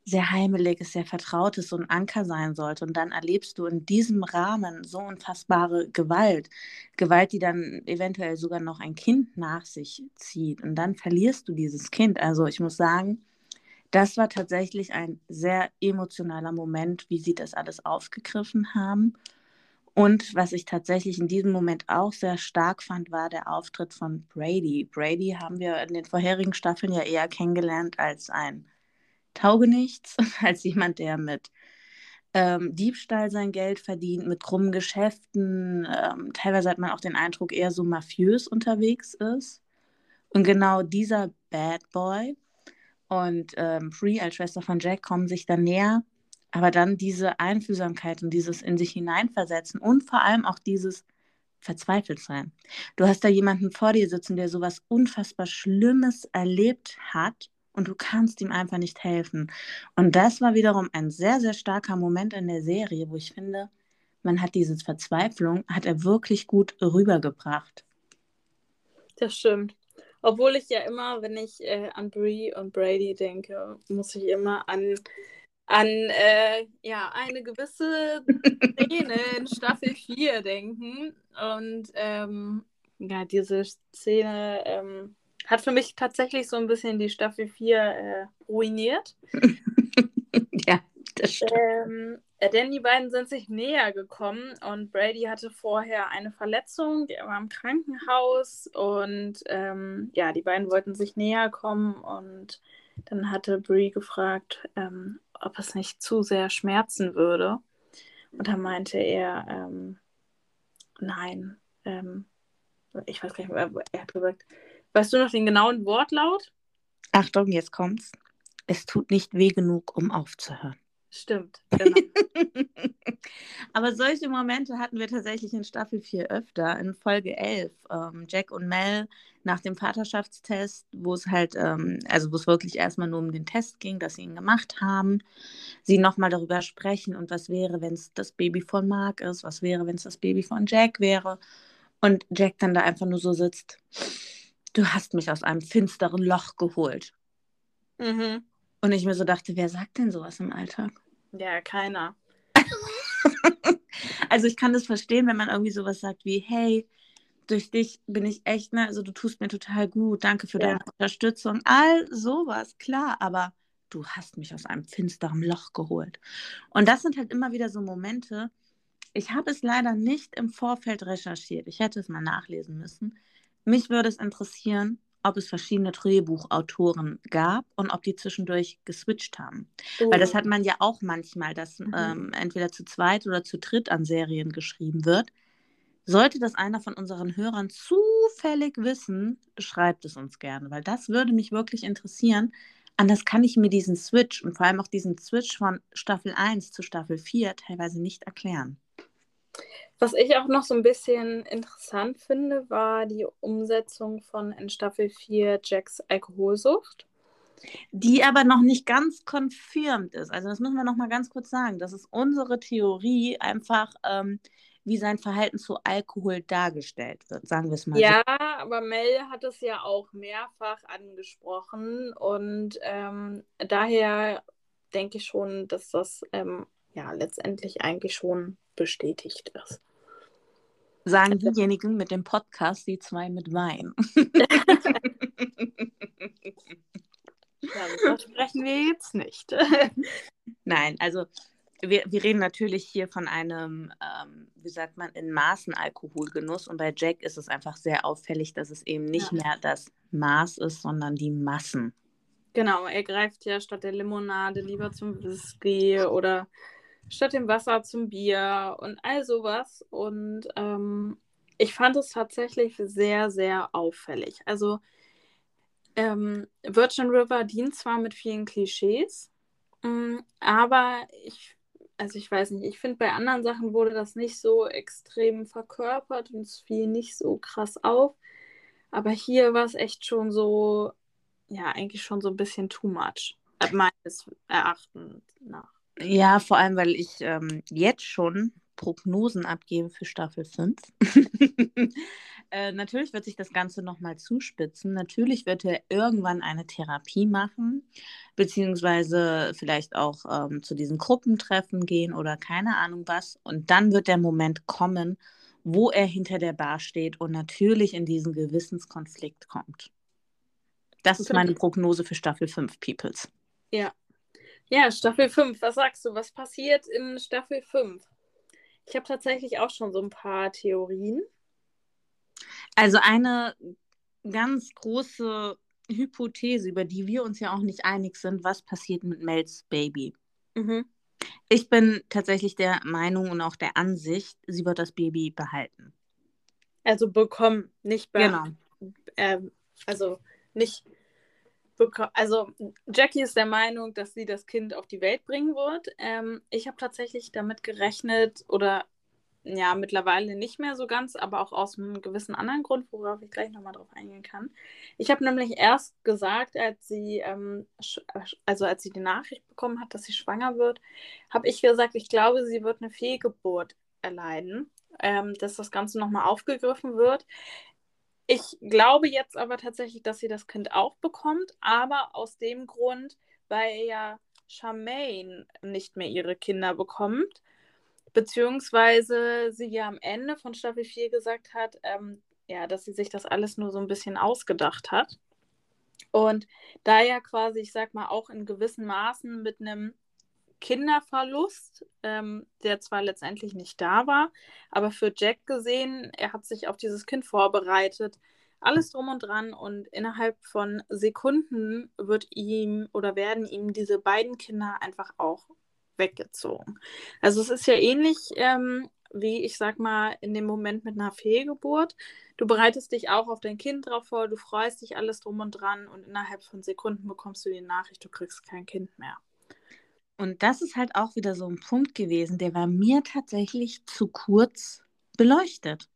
sehr Heimeliges, sehr Vertrautes, so ein Anker sein sollte. Und dann erlebst du in diesem Rahmen so unfassbare Gewalt. Gewalt, die dann eventuell sogar noch ein Kind nach sich zieht. Und dann verlierst du dieses Kind. Also ich muss sagen, das war tatsächlich ein sehr emotionaler Moment, wie sie das alles aufgegriffen haben. Und was ich tatsächlich in diesem Moment auch sehr stark fand, war der Auftritt von Brady. Brady haben wir in den vorherigen Staffeln ja eher kennengelernt als ein Taugenichts, als jemand, der mit ähm, Diebstahl sein Geld verdient, mit krummen Geschäften. Ähm, teilweise hat man auch den Eindruck, eher so mafiös unterwegs ist. Und genau dieser Bad Boy und ähm, Free als Schwester von Jack kommen sich dann näher. Aber dann diese Einfühlsamkeit und dieses in sich hineinversetzen und vor allem auch dieses verzweifelt sein. Du hast da jemanden vor dir sitzen, der sowas unfassbar Schlimmes erlebt hat und du kannst ihm einfach nicht helfen. Und das war wiederum ein sehr, sehr starker Moment in der Serie, wo ich finde, man hat diese Verzweiflung, hat er wirklich gut rübergebracht. Das stimmt. Obwohl ich ja immer, wenn ich äh, an Brie und Brady denke, muss ich immer an, an äh, ja, eine gewisse Szene in Staffel 4 denken. Und ähm, ja, diese Szene ähm, hat für mich tatsächlich so ein bisschen die Staffel 4 äh, ruiniert. ja, das stimmt. Ähm, äh, denn die beiden sind sich näher gekommen und Brady hatte vorher eine Verletzung, er war im Krankenhaus und ähm, ja, die beiden wollten sich näher kommen und dann hatte Brie gefragt, ähm, ob es nicht zu sehr schmerzen würde. Und dann meinte er, ähm, nein, ähm, ich weiß gar nicht mehr, er hat gesagt, weißt du noch den genauen Wortlaut? Achtung, jetzt kommt's. Es tut nicht weh genug, um aufzuhören. Stimmt, genau. Aber solche Momente hatten wir tatsächlich in Staffel 4 öfter. In Folge 11, ähm, Jack und Mel nach dem Vaterschaftstest, wo es halt, ähm, also wo es wirklich erstmal nur um den Test ging, dass sie ihn gemacht haben, sie nochmal darüber sprechen und was wäre, wenn es das Baby von Mark ist, was wäre, wenn es das Baby von Jack wäre. Und Jack dann da einfach nur so sitzt. Du hast mich aus einem finsteren Loch geholt. Mhm. Und ich mir so dachte, wer sagt denn sowas im Alltag? Ja, keiner. also ich kann das verstehen, wenn man irgendwie sowas sagt wie, hey, durch dich bin ich echt, ne, also du tust mir total gut, danke für ja. deine Unterstützung, all sowas, klar, aber du hast mich aus einem finsteren Loch geholt. Und das sind halt immer wieder so Momente, ich habe es leider nicht im Vorfeld recherchiert, ich hätte es mal nachlesen müssen. Mich würde es interessieren, ob es verschiedene Drehbuchautoren gab und ob die zwischendurch geswitcht haben. Oh. Weil das hat man ja auch manchmal, dass mhm. ähm, entweder zu zweit oder zu dritt an Serien geschrieben wird. Sollte das einer von unseren Hörern zufällig wissen, schreibt es uns gerne, weil das würde mich wirklich interessieren. Anders kann ich mir diesen Switch und vor allem auch diesen Switch von Staffel 1 zu Staffel 4 teilweise nicht erklären. Was ich auch noch so ein bisschen interessant finde, war die Umsetzung von in Staffel 4 Jacks Alkoholsucht. Die aber noch nicht ganz confirmed ist. Also das müssen wir noch mal ganz kurz sagen. Das ist unsere Theorie, einfach ähm, wie sein Verhalten zu Alkohol dargestellt wird, sagen wir es mal. Ja, so. aber Mel hat es ja auch mehrfach angesprochen und ähm, daher denke ich schon, dass das ähm, ja letztendlich eigentlich schon bestätigt ist. Sagen also diejenigen mit dem Podcast, die zwei mit Wein. das sprechen wir jetzt nicht. Nein, also wir, wir reden natürlich hier von einem, ähm, wie sagt man, in Maßen Alkoholgenuss. Und bei Jack ist es einfach sehr auffällig, dass es eben nicht ja. mehr das Maß ist, sondern die Massen. Genau, er greift ja statt der Limonade lieber zum Whisky oder statt dem Wasser zum Bier und all sowas. Und ähm, ich fand es tatsächlich sehr, sehr auffällig. Also ähm, Virgin River dient zwar mit vielen Klischees, mh, mm, aber ich, also ich weiß nicht, ich finde, bei anderen Sachen wurde das nicht so extrem verkörpert und es fiel nicht so krass auf. Aber hier war es echt schon so, ja, eigentlich schon so ein bisschen too much, meines Erachtens nach. Ja, vor allem, weil ich ähm, jetzt schon Prognosen abgebe für Staffel 5. äh, natürlich wird sich das Ganze nochmal zuspitzen. Natürlich wird er irgendwann eine Therapie machen, beziehungsweise vielleicht auch ähm, zu diesen Gruppentreffen gehen oder keine Ahnung was. Und dann wird der Moment kommen, wo er hinter der Bar steht und natürlich in diesen Gewissenskonflikt kommt. Das ist meine Prognose für Staffel 5, Peoples. Ja. Ja, Staffel 5. Was sagst du? Was passiert in Staffel 5? Ich habe tatsächlich auch schon so ein paar Theorien. Also eine ganz große Hypothese, über die wir uns ja auch nicht einig sind, was passiert mit Mels Baby. Mhm. Ich bin tatsächlich der Meinung und auch der Ansicht, sie wird das Baby behalten. Also bekommen, nicht bei. Genau. Ähm, also nicht also Jackie ist der Meinung, dass sie das Kind auf die Welt bringen wird. Ähm, ich habe tatsächlich damit gerechnet oder ja, mittlerweile nicht mehr so ganz, aber auch aus einem gewissen anderen Grund, worauf ich gleich nochmal drauf eingehen kann. Ich habe nämlich erst gesagt, als sie, ähm, also als sie die Nachricht bekommen hat, dass sie schwanger wird, habe ich gesagt, ich glaube, sie wird eine Fehlgeburt erleiden, ähm, dass das Ganze nochmal aufgegriffen wird. Ich glaube jetzt aber tatsächlich, dass sie das Kind auch bekommt, aber aus dem Grund, weil ja Charmaine nicht mehr ihre Kinder bekommt, beziehungsweise sie ja am Ende von Staffel 4 gesagt hat, ähm, ja, dass sie sich das alles nur so ein bisschen ausgedacht hat. Und da ja quasi, ich sag mal, auch in gewissen Maßen mit einem Kinderverlust, ähm, der zwar letztendlich nicht da war, aber für Jack gesehen, er hat sich auf dieses Kind vorbereitet, alles drum und dran und innerhalb von Sekunden wird ihm oder werden ihm diese beiden Kinder einfach auch weggezogen. Also es ist ja ähnlich ähm, wie, ich sag mal, in dem Moment mit einer Fehlgeburt. Du bereitest dich auch auf dein Kind drauf vor, du freust dich alles drum und dran und innerhalb von Sekunden bekommst du die Nachricht, du kriegst kein Kind mehr. Und das ist halt auch wieder so ein Punkt gewesen, der war mir tatsächlich zu kurz beleuchtet.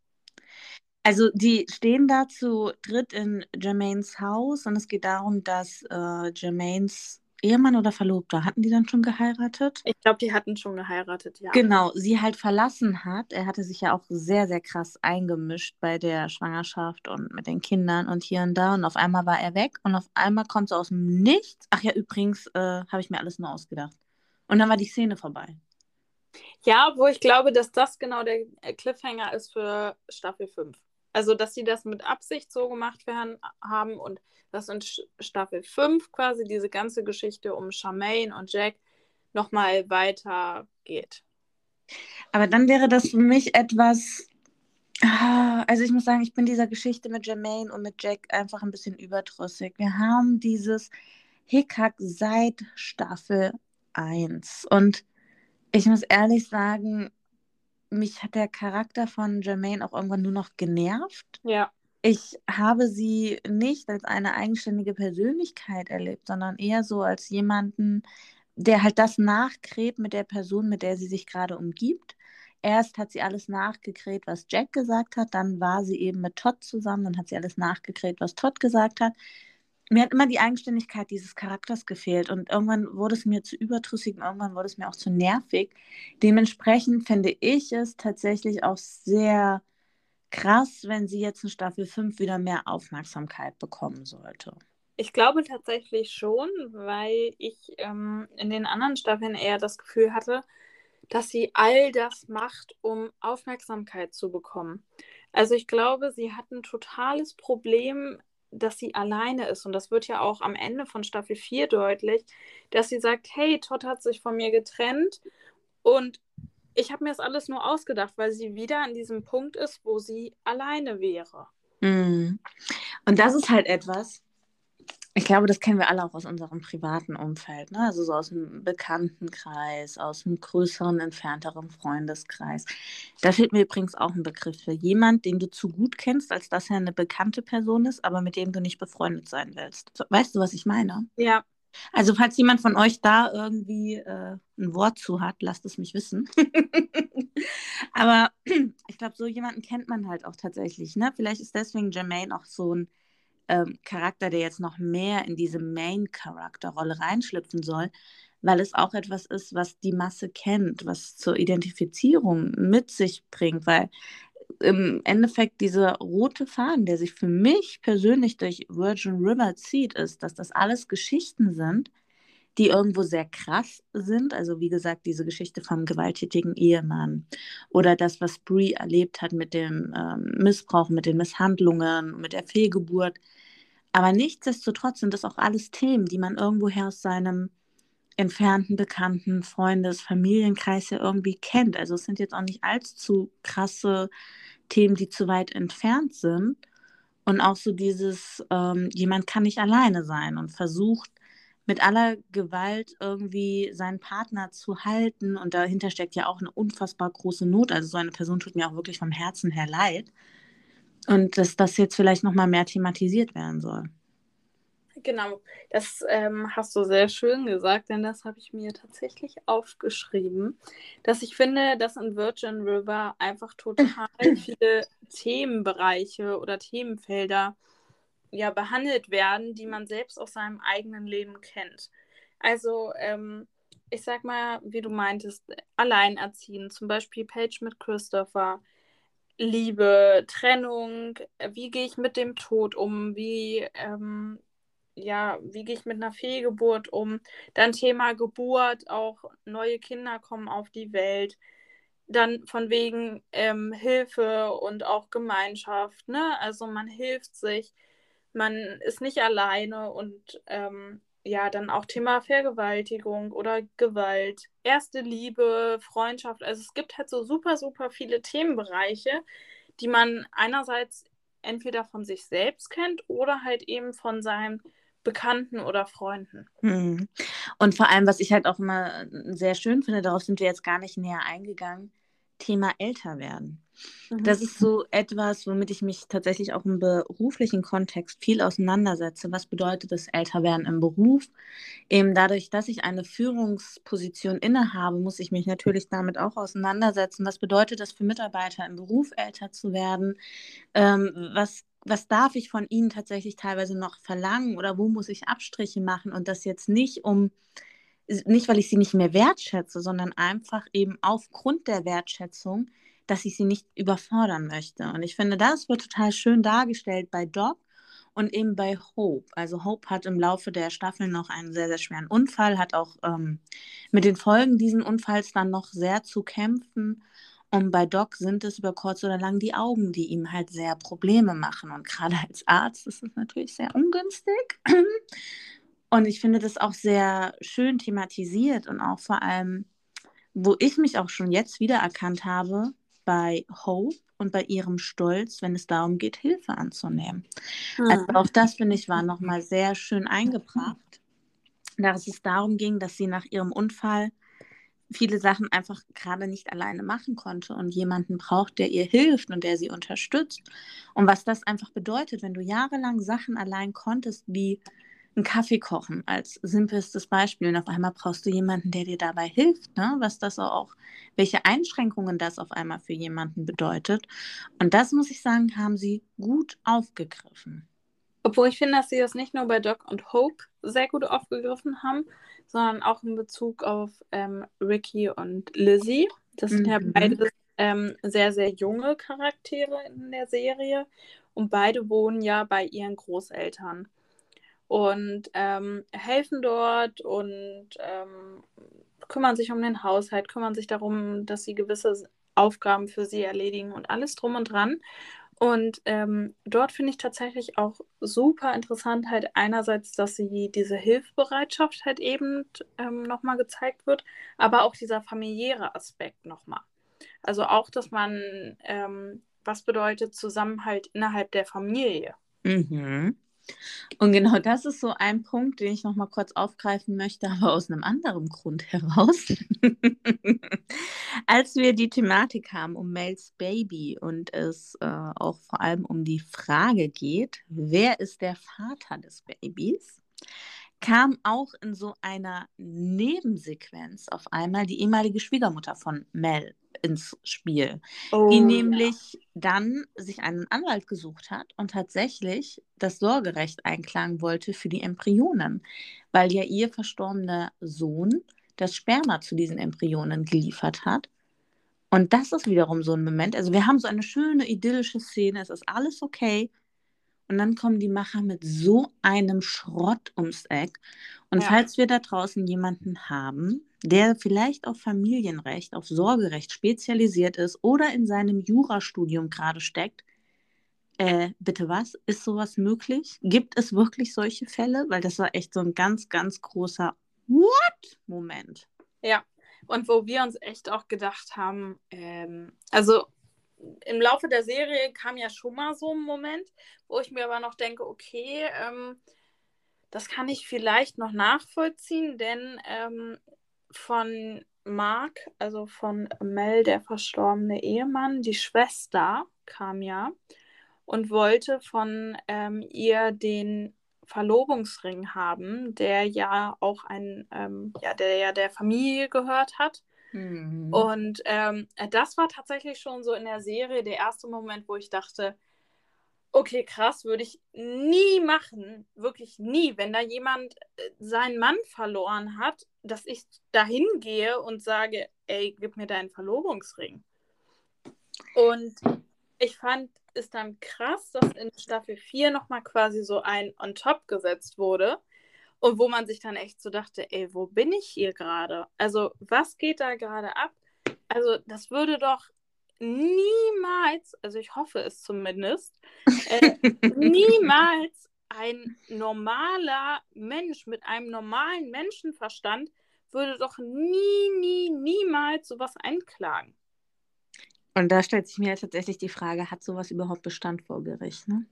Also die stehen da zu dritt in Jermaines Haus und es geht darum, dass äh, Jermaines Ehemann oder Verlobter, hatten die dann schon geheiratet? Ich glaube, die hatten schon geheiratet, ja. Genau, sie halt verlassen hat. Er hatte sich ja auch sehr, sehr krass eingemischt bei der Schwangerschaft und mit den Kindern und hier und da. Und auf einmal war er weg und auf einmal kommt so aus dem Nichts. Ach ja, übrigens äh, habe ich mir alles nur ausgedacht. Und dann war die Szene vorbei. Ja, wo ich glaube, dass das genau der Cliffhanger ist für Staffel 5. Also, dass sie das mit Absicht so gemacht werden, haben und dass in Staffel 5 quasi diese ganze Geschichte um Charmaine und Jack nochmal weitergeht. Aber dann wäre das für mich etwas. Ah, also ich muss sagen, ich bin dieser Geschichte mit Jermaine und mit Jack einfach ein bisschen überdrüssig. Wir haben dieses Hickhack seit Staffel 1. Und ich muss ehrlich sagen, mich hat der Charakter von Jermaine auch irgendwann nur noch genervt. Ja. Ich habe sie nicht als eine eigenständige Persönlichkeit erlebt, sondern eher so als jemanden, der halt das nachkräht mit der Person, mit der sie sich gerade umgibt. Erst hat sie alles nachgekräht, was Jack gesagt hat, dann war sie eben mit Todd zusammen, dann hat sie alles nachgekräht, was Todd gesagt hat mir hat immer die Eigenständigkeit dieses Charakters gefehlt und irgendwann wurde es mir zu überdrüssig und irgendwann wurde es mir auch zu nervig. Dementsprechend finde ich es tatsächlich auch sehr krass, wenn sie jetzt in Staffel 5 wieder mehr Aufmerksamkeit bekommen sollte. Ich glaube tatsächlich schon, weil ich ähm, in den anderen Staffeln eher das Gefühl hatte, dass sie all das macht, um Aufmerksamkeit zu bekommen. Also ich glaube, sie hat ein totales Problem dass sie alleine ist. Und das wird ja auch am Ende von Staffel 4 deutlich, dass sie sagt, hey, Todd hat sich von mir getrennt und ich habe mir das alles nur ausgedacht, weil sie wieder an diesem Punkt ist, wo sie alleine wäre. Mm. Und das ist halt etwas, Ich glaube, das kennen wir alle auch aus unserem privaten Umfeld, ne? also so aus dem Bekanntenkreis, aus einem größeren, entfernteren Freundeskreis. Da fehlt mir übrigens auch ein Begriff für jemand, den du zu gut kennst, als dass er eine bekannte Person ist, aber mit dem du nicht befreundet sein willst. Weißt du, was ich meine? Ja. Also falls jemand von euch da irgendwie äh, ein Wort zu hat, lasst es mich wissen. aber ich glaube, so jemanden kennt man halt auch tatsächlich. Ne? Vielleicht ist deswegen Jermaine auch so ein ähm, Charakter, der jetzt noch mehr in diese Main-Charakterrolle reinschlüpfen soll, weil es auch etwas ist, was die Masse kennt, was zur Identifizierung mit sich bringt, weil im Endeffekt dieser rote Faden, der sich für mich persönlich durch Virgin River zieht, ist, dass das alles Geschichten sind, die irgendwo sehr krass sind. Also wie gesagt, diese Geschichte vom gewalttätigen Ehemann oder das, was Brie erlebt hat mit dem ähm, Missbrauch, mit den Misshandlungen, mit der Fehlgeburt. Aber nichtsdestotrotz sind das auch alles Themen, die man irgendwoher aus seinem entfernten Bekannten, Freundes, Familienkreis ja irgendwie kennt. Also es sind jetzt auch nicht allzu krasse Themen, die zu weit entfernt sind. Und auch so dieses, ähm, jemand kann nicht alleine sein und versucht mit aller Gewalt irgendwie seinen Partner zu halten. Und dahinter steckt ja auch eine unfassbar große Not. Also so eine Person tut mir auch wirklich vom Herzen her leid. Und dass das jetzt vielleicht nochmal mehr thematisiert werden soll. Genau, das ähm, hast du sehr schön gesagt, denn das habe ich mir tatsächlich aufgeschrieben, dass ich finde, dass in Virgin River einfach total viele Themenbereiche oder Themenfelder ja behandelt werden, die man selbst aus seinem eigenen Leben kennt. Also, ähm, ich sag mal, wie du meintest, alleinerziehen, zum Beispiel Paige mit Christopher, Liebe, Trennung, wie gehe ich mit dem Tod um, wie, ähm, ja, wie gehe ich mit einer Fehlgeburt um, dann Thema Geburt, auch neue Kinder kommen auf die Welt, dann von wegen ähm, Hilfe und auch Gemeinschaft, ne? Also man hilft sich, man ist nicht alleine und ähm, ja, dann auch Thema Vergewaltigung oder Gewalt, erste Liebe, Freundschaft. Also es gibt halt so super, super viele Themenbereiche, die man einerseits entweder von sich selbst kennt oder halt eben von seinen Bekannten oder Freunden. Mhm. Und vor allem, was ich halt auch immer sehr schön finde, darauf sind wir jetzt gar nicht näher eingegangen, Thema älter werden. Mhm. Das ist so etwas, womit ich mich tatsächlich auch im beruflichen Kontext viel auseinandersetze. Was bedeutet das Älterwerden im Beruf? Eben dadurch, dass ich eine Führungsposition innehabe, muss ich mich natürlich damit auch auseinandersetzen. Was bedeutet das für Mitarbeiter im Beruf, älter zu werden? Ähm, was was darf ich von ihnen tatsächlich teilweise noch verlangen oder wo muss ich Abstriche machen und das jetzt nicht um nicht weil ich sie nicht mehr wertschätze, sondern einfach eben aufgrund der Wertschätzung dass ich sie nicht überfordern möchte. Und ich finde, das wird total schön dargestellt bei Doc und eben bei Hope. Also Hope hat im Laufe der Staffel noch einen sehr, sehr schweren Unfall, hat auch ähm, mit den Folgen dieses Unfalls dann noch sehr zu kämpfen. Und bei Doc sind es über kurz oder lang die Augen, die ihm halt sehr Probleme machen. Und gerade als Arzt ist es natürlich sehr ungünstig. Und ich finde das auch sehr schön thematisiert und auch vor allem, wo ich mich auch schon jetzt wiedererkannt habe, bei Hope und bei ihrem Stolz, wenn es darum geht, Hilfe anzunehmen. Mhm. Also auch das, finde ich, war nochmal sehr schön eingebracht, dass es darum ging, dass sie nach ihrem Unfall viele Sachen einfach gerade nicht alleine machen konnte und jemanden braucht, der ihr hilft und der sie unterstützt. Und was das einfach bedeutet, wenn du jahrelang Sachen allein konntest, wie einen Kaffee kochen als simpelstes Beispiel. Und auf einmal brauchst du jemanden, der dir dabei hilft, ne? was das auch, welche Einschränkungen das auf einmal für jemanden bedeutet. Und das muss ich sagen, haben sie gut aufgegriffen. Obwohl ich finde, dass sie das nicht nur bei Doc und Hope sehr gut aufgegriffen haben, sondern auch in Bezug auf ähm, Ricky und Lizzie. Das sind mhm. ja beide ähm, sehr, sehr junge Charaktere in der Serie und beide wohnen ja bei ihren Großeltern und ähm, helfen dort und ähm, kümmern sich um den Haushalt, kümmern sich darum, dass sie gewisse Aufgaben für sie erledigen und alles drum und dran. Und ähm, dort finde ich tatsächlich auch super interessant, halt einerseits, dass sie diese Hilfsbereitschaft halt eben ähm, nochmal gezeigt wird, aber auch dieser familiäre Aspekt nochmal. Also auch, dass man, ähm, was bedeutet Zusammenhalt innerhalb der Familie. Mhm. Und genau das ist so ein Punkt, den ich noch mal kurz aufgreifen möchte, aber aus einem anderen Grund heraus. Als wir die Thematik haben um Mels Baby und es äh, auch vor allem um die Frage geht, wer ist der Vater des Babys, kam auch in so einer Nebensequenz auf einmal die ehemalige Schwiegermutter von Mel ins Spiel, oh, die nämlich ja. dann sich einen Anwalt gesucht hat und tatsächlich das Sorgerecht einklagen wollte für die Embryonen, weil ja ihr verstorbener Sohn das Sperma zu diesen Embryonen geliefert hat. Und das ist wiederum so ein Moment. Also wir haben so eine schöne idyllische Szene, es ist alles okay. Und dann kommen die Macher mit so einem Schrott ums Eck. Und ja. falls wir da draußen jemanden haben, der vielleicht auf Familienrecht, auf Sorgerecht spezialisiert ist oder in seinem Jurastudium gerade steckt, äh, bitte was? Ist sowas möglich? Gibt es wirklich solche Fälle? Weil das war echt so ein ganz, ganz großer What-Moment. Ja, und wo wir uns echt auch gedacht haben, ähm, also im Laufe der Serie kam ja schon mal so ein Moment, wo ich mir aber noch denke, okay, ähm, das kann ich vielleicht noch nachvollziehen, denn ähm, von Mark, also von Mel, der verstorbene Ehemann, die Schwester kam ja und wollte von ähm, ihr den Verlobungsring haben, der ja auch ein, ähm, ja, der ja der Familie gehört hat. Mhm. Und ähm, das war tatsächlich schon so in der Serie der erste Moment, wo ich dachte, okay, krass, würde ich nie machen, wirklich nie, wenn da jemand äh, seinen Mann verloren hat, dass ich dahin gehe und sage, ey, gib mir deinen Verlobungsring. Und ich fand es dann krass, dass in Staffel 4 nochmal quasi so ein on top gesetzt wurde, und wo man sich dann echt so dachte, ey, wo bin ich hier gerade? Also, was geht da gerade ab? Also, das würde doch niemals, also ich hoffe es zumindest, äh, niemals ein normaler Mensch mit einem normalen Menschenverstand würde doch nie, nie, niemals sowas einklagen. Und da stellt sich mir tatsächlich die Frage, hat sowas überhaupt Bestand vor Gericht? Ne?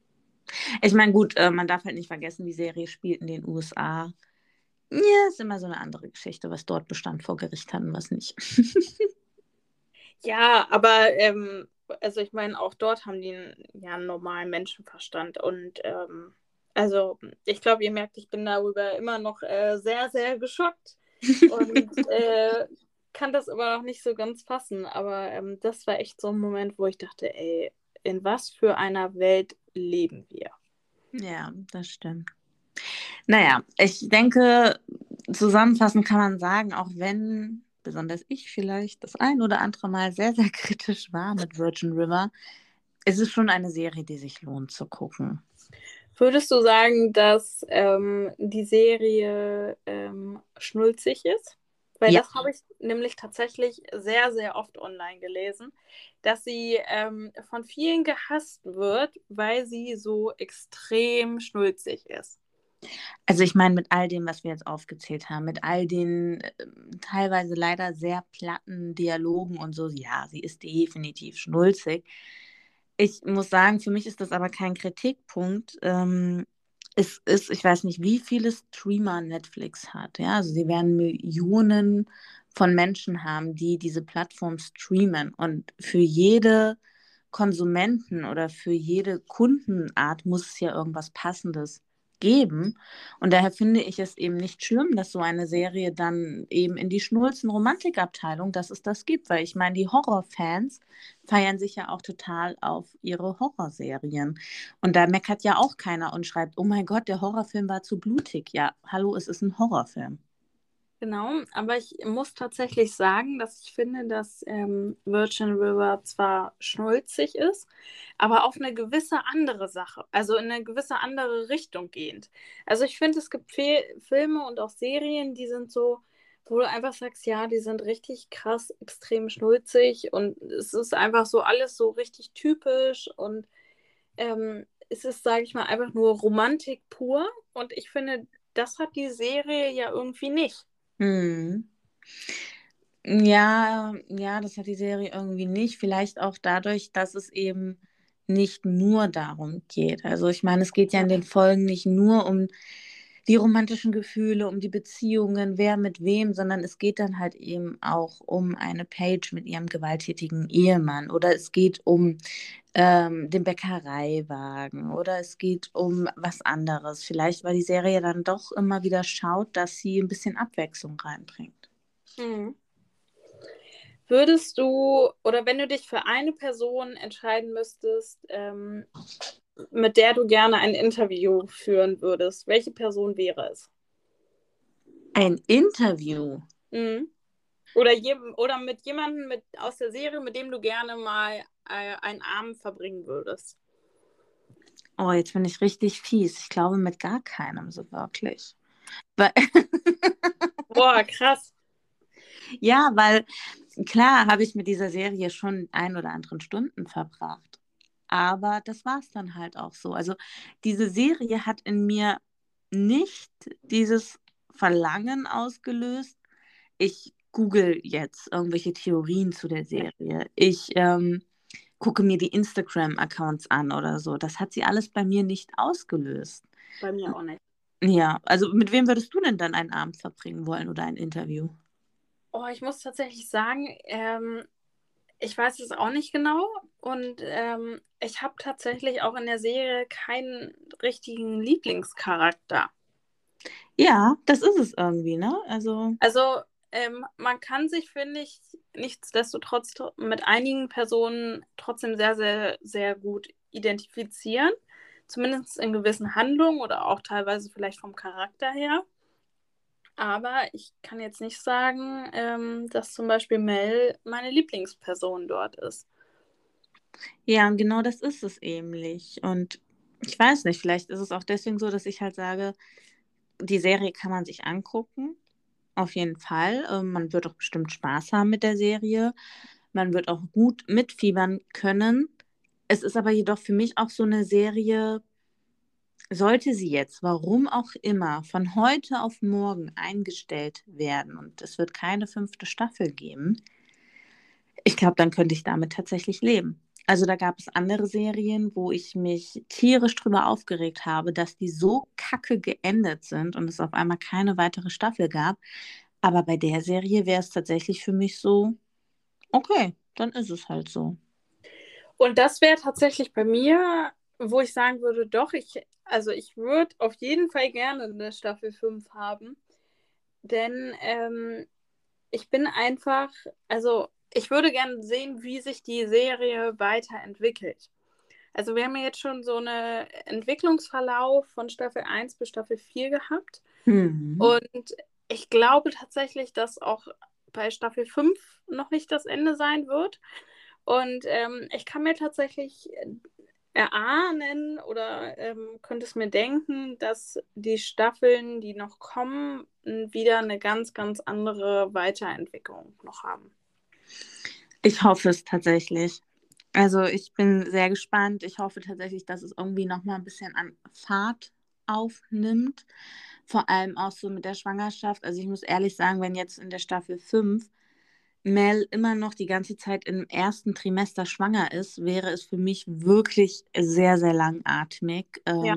Ich meine, gut, äh, man darf halt nicht vergessen, die Serie spielt in den USA. Ja, ist immer so eine andere Geschichte, was dort Bestand vor Gericht hat und was nicht. ja, aber ähm, also ich meine, auch dort haben die einen, ja, einen normalen Menschenverstand und ähm, also ich glaube, ihr merkt, ich bin darüber immer noch äh, sehr, sehr geschockt und äh, kann das immer noch nicht so ganz fassen. Aber ähm, das war echt so ein Moment, wo ich dachte, ey, in was für einer Welt leben wir? Ja, das stimmt. Naja, ich denke, zusammenfassend kann man sagen, auch wenn besonders ich vielleicht das ein oder andere Mal sehr, sehr kritisch war mit Virgin River, ist es schon eine Serie, die sich lohnt zu gucken. Würdest du sagen, dass ähm, die Serie ähm, schnulzig ist? Weil ja. das habe ich nämlich tatsächlich sehr, sehr oft online gelesen, dass sie ähm, von vielen gehasst wird, weil sie so extrem schnulzig ist. Also ich meine, mit all dem, was wir jetzt aufgezählt haben, mit all den äh, teilweise leider sehr platten Dialogen und so, ja, sie ist definitiv schnulzig. Ich muss sagen, für mich ist das aber kein Kritikpunkt. Ähm, es ist, ich weiß nicht, wie viele Streamer Netflix hat. Ja, also sie werden Millionen von Menschen haben, die diese Plattform streamen. Und für jede Konsumenten oder für jede Kundenart muss es ja irgendwas Passendes geben. Und daher finde ich es eben nicht schlimm, dass so eine Serie dann eben in die schnulzen Romantikabteilung, dass es das gibt. Weil ich meine, die Horrorfans feiern sich ja auch total auf ihre Horrorserien. Und da meckert ja auch keiner und schreibt, oh mein Gott, der Horrorfilm war zu blutig. Ja, hallo, es ist ein Horrorfilm. Genau, aber ich muss tatsächlich sagen, dass ich finde, dass ähm, Virgin River zwar schnulzig ist, aber auf eine gewisse andere Sache, also in eine gewisse andere Richtung gehend. Also ich finde, es gibt Fe Filme und auch Serien, die sind so, wo du einfach sagst, ja, die sind richtig krass, extrem schnulzig und es ist einfach so alles so richtig typisch und ähm, es ist, sage ich mal, einfach nur Romantik pur und ich finde, das hat die Serie ja irgendwie nicht. Hm. Ja, ja, das hat die Serie irgendwie nicht. Vielleicht auch dadurch, dass es eben nicht nur darum geht. Also ich meine, es geht ja in den Folgen nicht nur um die romantischen Gefühle, um die Beziehungen, wer mit wem, sondern es geht dann halt eben auch um eine Page mit ihrem gewalttätigen Ehemann oder es geht um ähm, den Bäckereiwagen oder es geht um was anderes. Vielleicht, weil die Serie dann doch immer wieder schaut, dass sie ein bisschen Abwechslung reinbringt. Mhm. Würdest du, oder wenn du dich für eine Person entscheiden müsstest, ähm, mit der du gerne ein Interview führen würdest, welche Person wäre es? Ein Interview? Mhm. Oder, je, oder mit jemandem mit, aus der Serie, mit dem du gerne mal einen Abend verbringen würdest. Oh, jetzt bin ich richtig fies. Ich glaube mit gar keinem so wirklich. Weil Boah, krass. Ja, weil klar habe ich mit dieser Serie schon ein oder anderen Stunden verbracht. Aber das war es dann halt auch so. Also diese Serie hat in mir nicht dieses Verlangen ausgelöst. Ich google jetzt irgendwelche Theorien zu der Serie. Ich ähm, gucke mir die Instagram-Accounts an oder so. Das hat sie alles bei mir nicht ausgelöst. Bei mir auch nicht. Ja, also mit wem würdest du denn dann einen Abend verbringen wollen oder ein Interview? Oh, ich muss tatsächlich sagen, ähm, ich weiß es auch nicht genau. Und ähm, ich habe tatsächlich auch in der Serie keinen richtigen Lieblingscharakter. Ja, das ist es irgendwie, ne? Also, Also ähm, man kann sich, finde ich, nichtsdestotrotz tr- mit einigen Personen trotzdem sehr, sehr, sehr gut identifizieren. Zumindest in gewissen Handlungen oder auch teilweise vielleicht vom Charakter her. Aber ich kann jetzt nicht sagen, ähm, dass zum Beispiel Mel meine Lieblingsperson dort ist. ja, und genau das ist es nämlich. Und ich weiß nicht, vielleicht ist es auch deswegen so, dass ich halt sage, die Serie kann man sich angucken. Auf jeden Fall. Ähm, Man wird auch bestimmt Spaß haben mit der Serie. Man wird auch gut mitfiebern können. Es ist aber jedoch für mich auch so eine Serie, sollte sie jetzt, warum auch immer, von heute auf morgen eingestellt werden und es wird keine fünfte Staffel geben, ich glaube, dann könnte ich damit tatsächlich leben. Also da gab es andere Serien, wo ich mich tierisch drüber aufgeregt habe, dass die so kacke geendet sind und es auf einmal keine weitere Staffel gab. Aber bei der Serie wäre es tatsächlich für mich so, okay, dann ist es halt so. Und das wäre tatsächlich bei mir, wo ich sagen würde, doch, ich, also ich würde auf jeden Fall gerne eine Staffel 5 haben. Denn ähm, ich bin einfach, also ich würde gerne sehen, wie sich die Serie weiterentwickelt. Also wir haben ja jetzt schon so einen Entwicklungsverlauf von Staffel 1 bis Staffel 4 gehabt. Mhm. Und ich glaube tatsächlich, dass auch bei Staffel 5 noch nicht das Ende sein wird. Und ähm, ich kann mir tatsächlich erahnen oder ähm, könnte es mir denken, dass die Staffeln, die noch kommen, wieder eine ganz, ganz andere Weiterentwicklung noch haben. Ich hoffe es tatsächlich. Also ich bin sehr gespannt. Ich hoffe tatsächlich, dass es irgendwie noch mal ein bisschen an Fahrt aufnimmt. Vor allem auch so mit der Schwangerschaft. Also ich muss ehrlich sagen, wenn jetzt in der Staffel 5 Mel immer noch die ganze Zeit im ersten Trimester schwanger ist, wäre es für mich wirklich sehr, sehr langatmig. Ähm, Ja.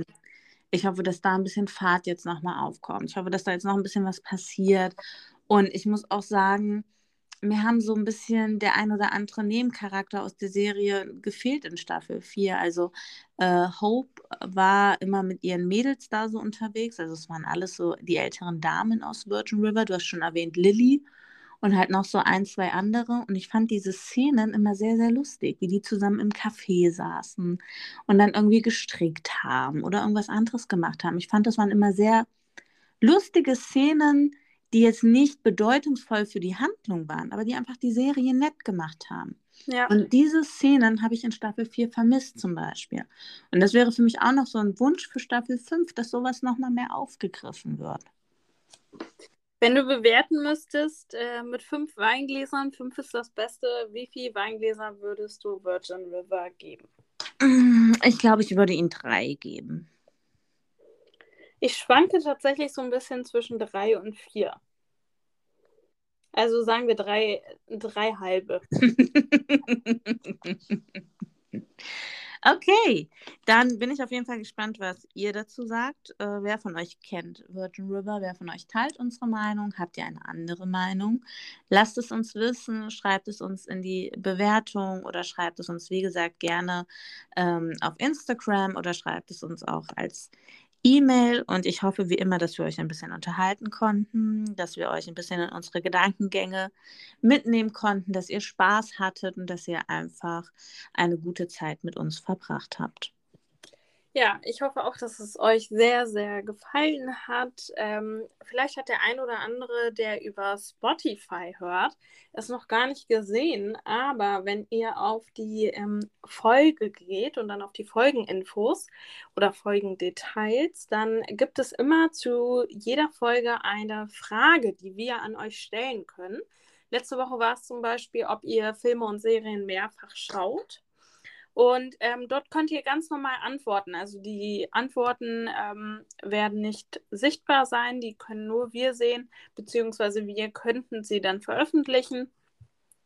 Ich hoffe, dass da ein bisschen Fahrt jetzt nochmal aufkommt. Ich hoffe, dass da jetzt noch ein bisschen was passiert. Und ich muss auch sagen, mir haben so ein bisschen der ein oder andere Nebencharakter aus der Serie gefehlt in Staffel 4. Also äh, Hope war immer mit ihren Mädels da so unterwegs. Also es waren alles so die älteren Damen aus Virgin River. Du hast schon erwähnt Lily und halt noch so ein, zwei andere. Und ich fand diese Szenen immer sehr, sehr lustig, wie die zusammen im Café saßen und dann irgendwie gestrickt haben oder irgendwas anderes gemacht haben. Ich fand, das waren immer sehr lustige Szenen, die jetzt nicht bedeutungsvoll für die Handlung waren, aber die einfach die Serie nett gemacht haben. Ja. Und diese Szenen habe ich in Staffel 4 vermisst zum Beispiel. Und das wäre für mich auch noch so ein Wunsch für Staffel 5, dass sowas nochmal mehr aufgegriffen wird. Wenn du bewerten müsstest, äh, mit fünf Weingläsern, fünf ist das Beste, wie viele Weingläser würdest du Virgin River geben? Ich glaube, ich würde ihm drei geben. Ich schwanke tatsächlich so ein bisschen zwischen drei und vier. Also sagen wir drei, drei halbe. Okay, dann bin ich auf jeden Fall gespannt, was ihr dazu sagt. Äh, wer von euch kennt Virgin River? Wer von euch teilt unsere Meinung? Habt ihr eine andere Meinung? Lasst es uns wissen, schreibt es uns in die Bewertung oder schreibt es uns, wie gesagt, gerne ähm, auf Instagram oder schreibt es uns auch als E-Mail und ich hoffe wie immer, dass wir euch ein bisschen unterhalten konnten, dass wir euch ein bisschen in unsere Gedankengänge mitnehmen konnten, dass ihr Spaß hattet und dass ihr einfach eine gute Zeit mit uns verbracht habt. Ja, ich hoffe auch, dass es euch sehr, sehr gefallen hat. Ähm, vielleicht hat der ein oder andere, der über Spotify hört, es noch gar nicht gesehen. Aber wenn ihr auf die ähm, Folge geht und dann auf die Folgeninfos oder Folgendetails, dann gibt es immer zu jeder Folge eine Frage, die wir an euch stellen können. Letzte Woche war es zum Beispiel, ob ihr Filme und Serien mehrfach schaut. Und ähm, dort könnt ihr ganz normal antworten. Also die Antworten ähm, werden nicht sichtbar sein, die können nur wir sehen, beziehungsweise wir könnten sie dann veröffentlichen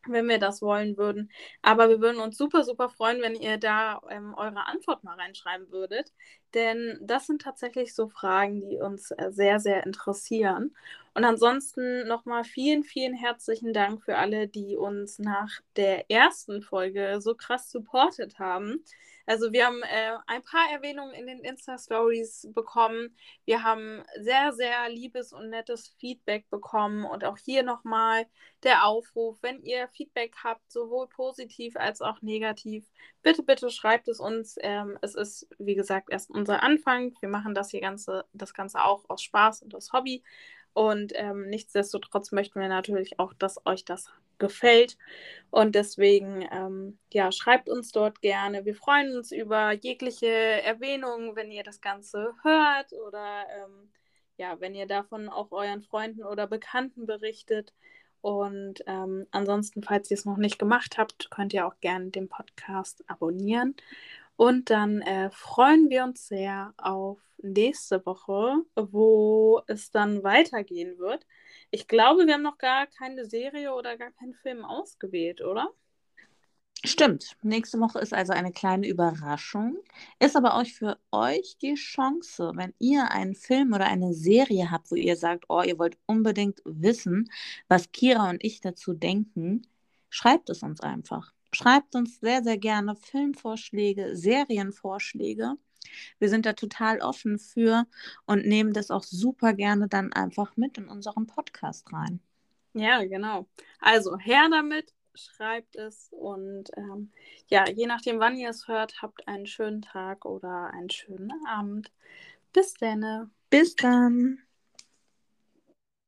wenn wir das wollen würden. Aber wir würden uns super, super freuen, wenn ihr da ähm, eure Antwort mal reinschreiben würdet. Denn das sind tatsächlich so Fragen, die uns äh, sehr, sehr interessieren. Und ansonsten nochmal vielen, vielen herzlichen Dank für alle, die uns nach der ersten Folge so krass supportet haben. Also wir haben äh, ein paar Erwähnungen in den Insta-Stories bekommen. Wir haben sehr, sehr liebes und nettes Feedback bekommen. Und auch hier nochmal der Aufruf, wenn ihr Feedback habt, sowohl positiv als auch negativ, bitte, bitte schreibt es uns. Ähm, es ist, wie gesagt, erst unser Anfang. Wir machen das hier Ganze, das Ganze auch aus Spaß und aus Hobby. Und ähm, nichtsdestotrotz möchten wir natürlich auch, dass euch das gefällt. Und deswegen, ähm, ja, schreibt uns dort gerne. Wir freuen uns über jegliche Erwähnungen, wenn ihr das Ganze hört oder ähm, ja, wenn ihr davon auch euren Freunden oder Bekannten berichtet. Und ähm, ansonsten, falls ihr es noch nicht gemacht habt, könnt ihr auch gerne den Podcast abonnieren. Und dann äh, freuen wir uns sehr auf nächste Woche, wo es dann weitergehen wird. Ich glaube, wir haben noch gar keine Serie oder gar keinen Film ausgewählt, oder? Stimmt. Nächste Woche ist also eine kleine Überraschung. Ist aber auch für euch die Chance, wenn ihr einen Film oder eine Serie habt, wo ihr sagt, oh, ihr wollt unbedingt wissen, was Kira und ich dazu denken, schreibt es uns einfach. Schreibt uns sehr, sehr gerne Filmvorschläge, Serienvorschläge. Wir sind da total offen für und nehmen das auch super gerne dann einfach mit in unseren Podcast rein. Ja, genau. Also her damit, schreibt es und ähm, ja, je nachdem, wann ihr es hört, habt einen schönen Tag oder einen schönen Abend. Bis dann. Bis dann.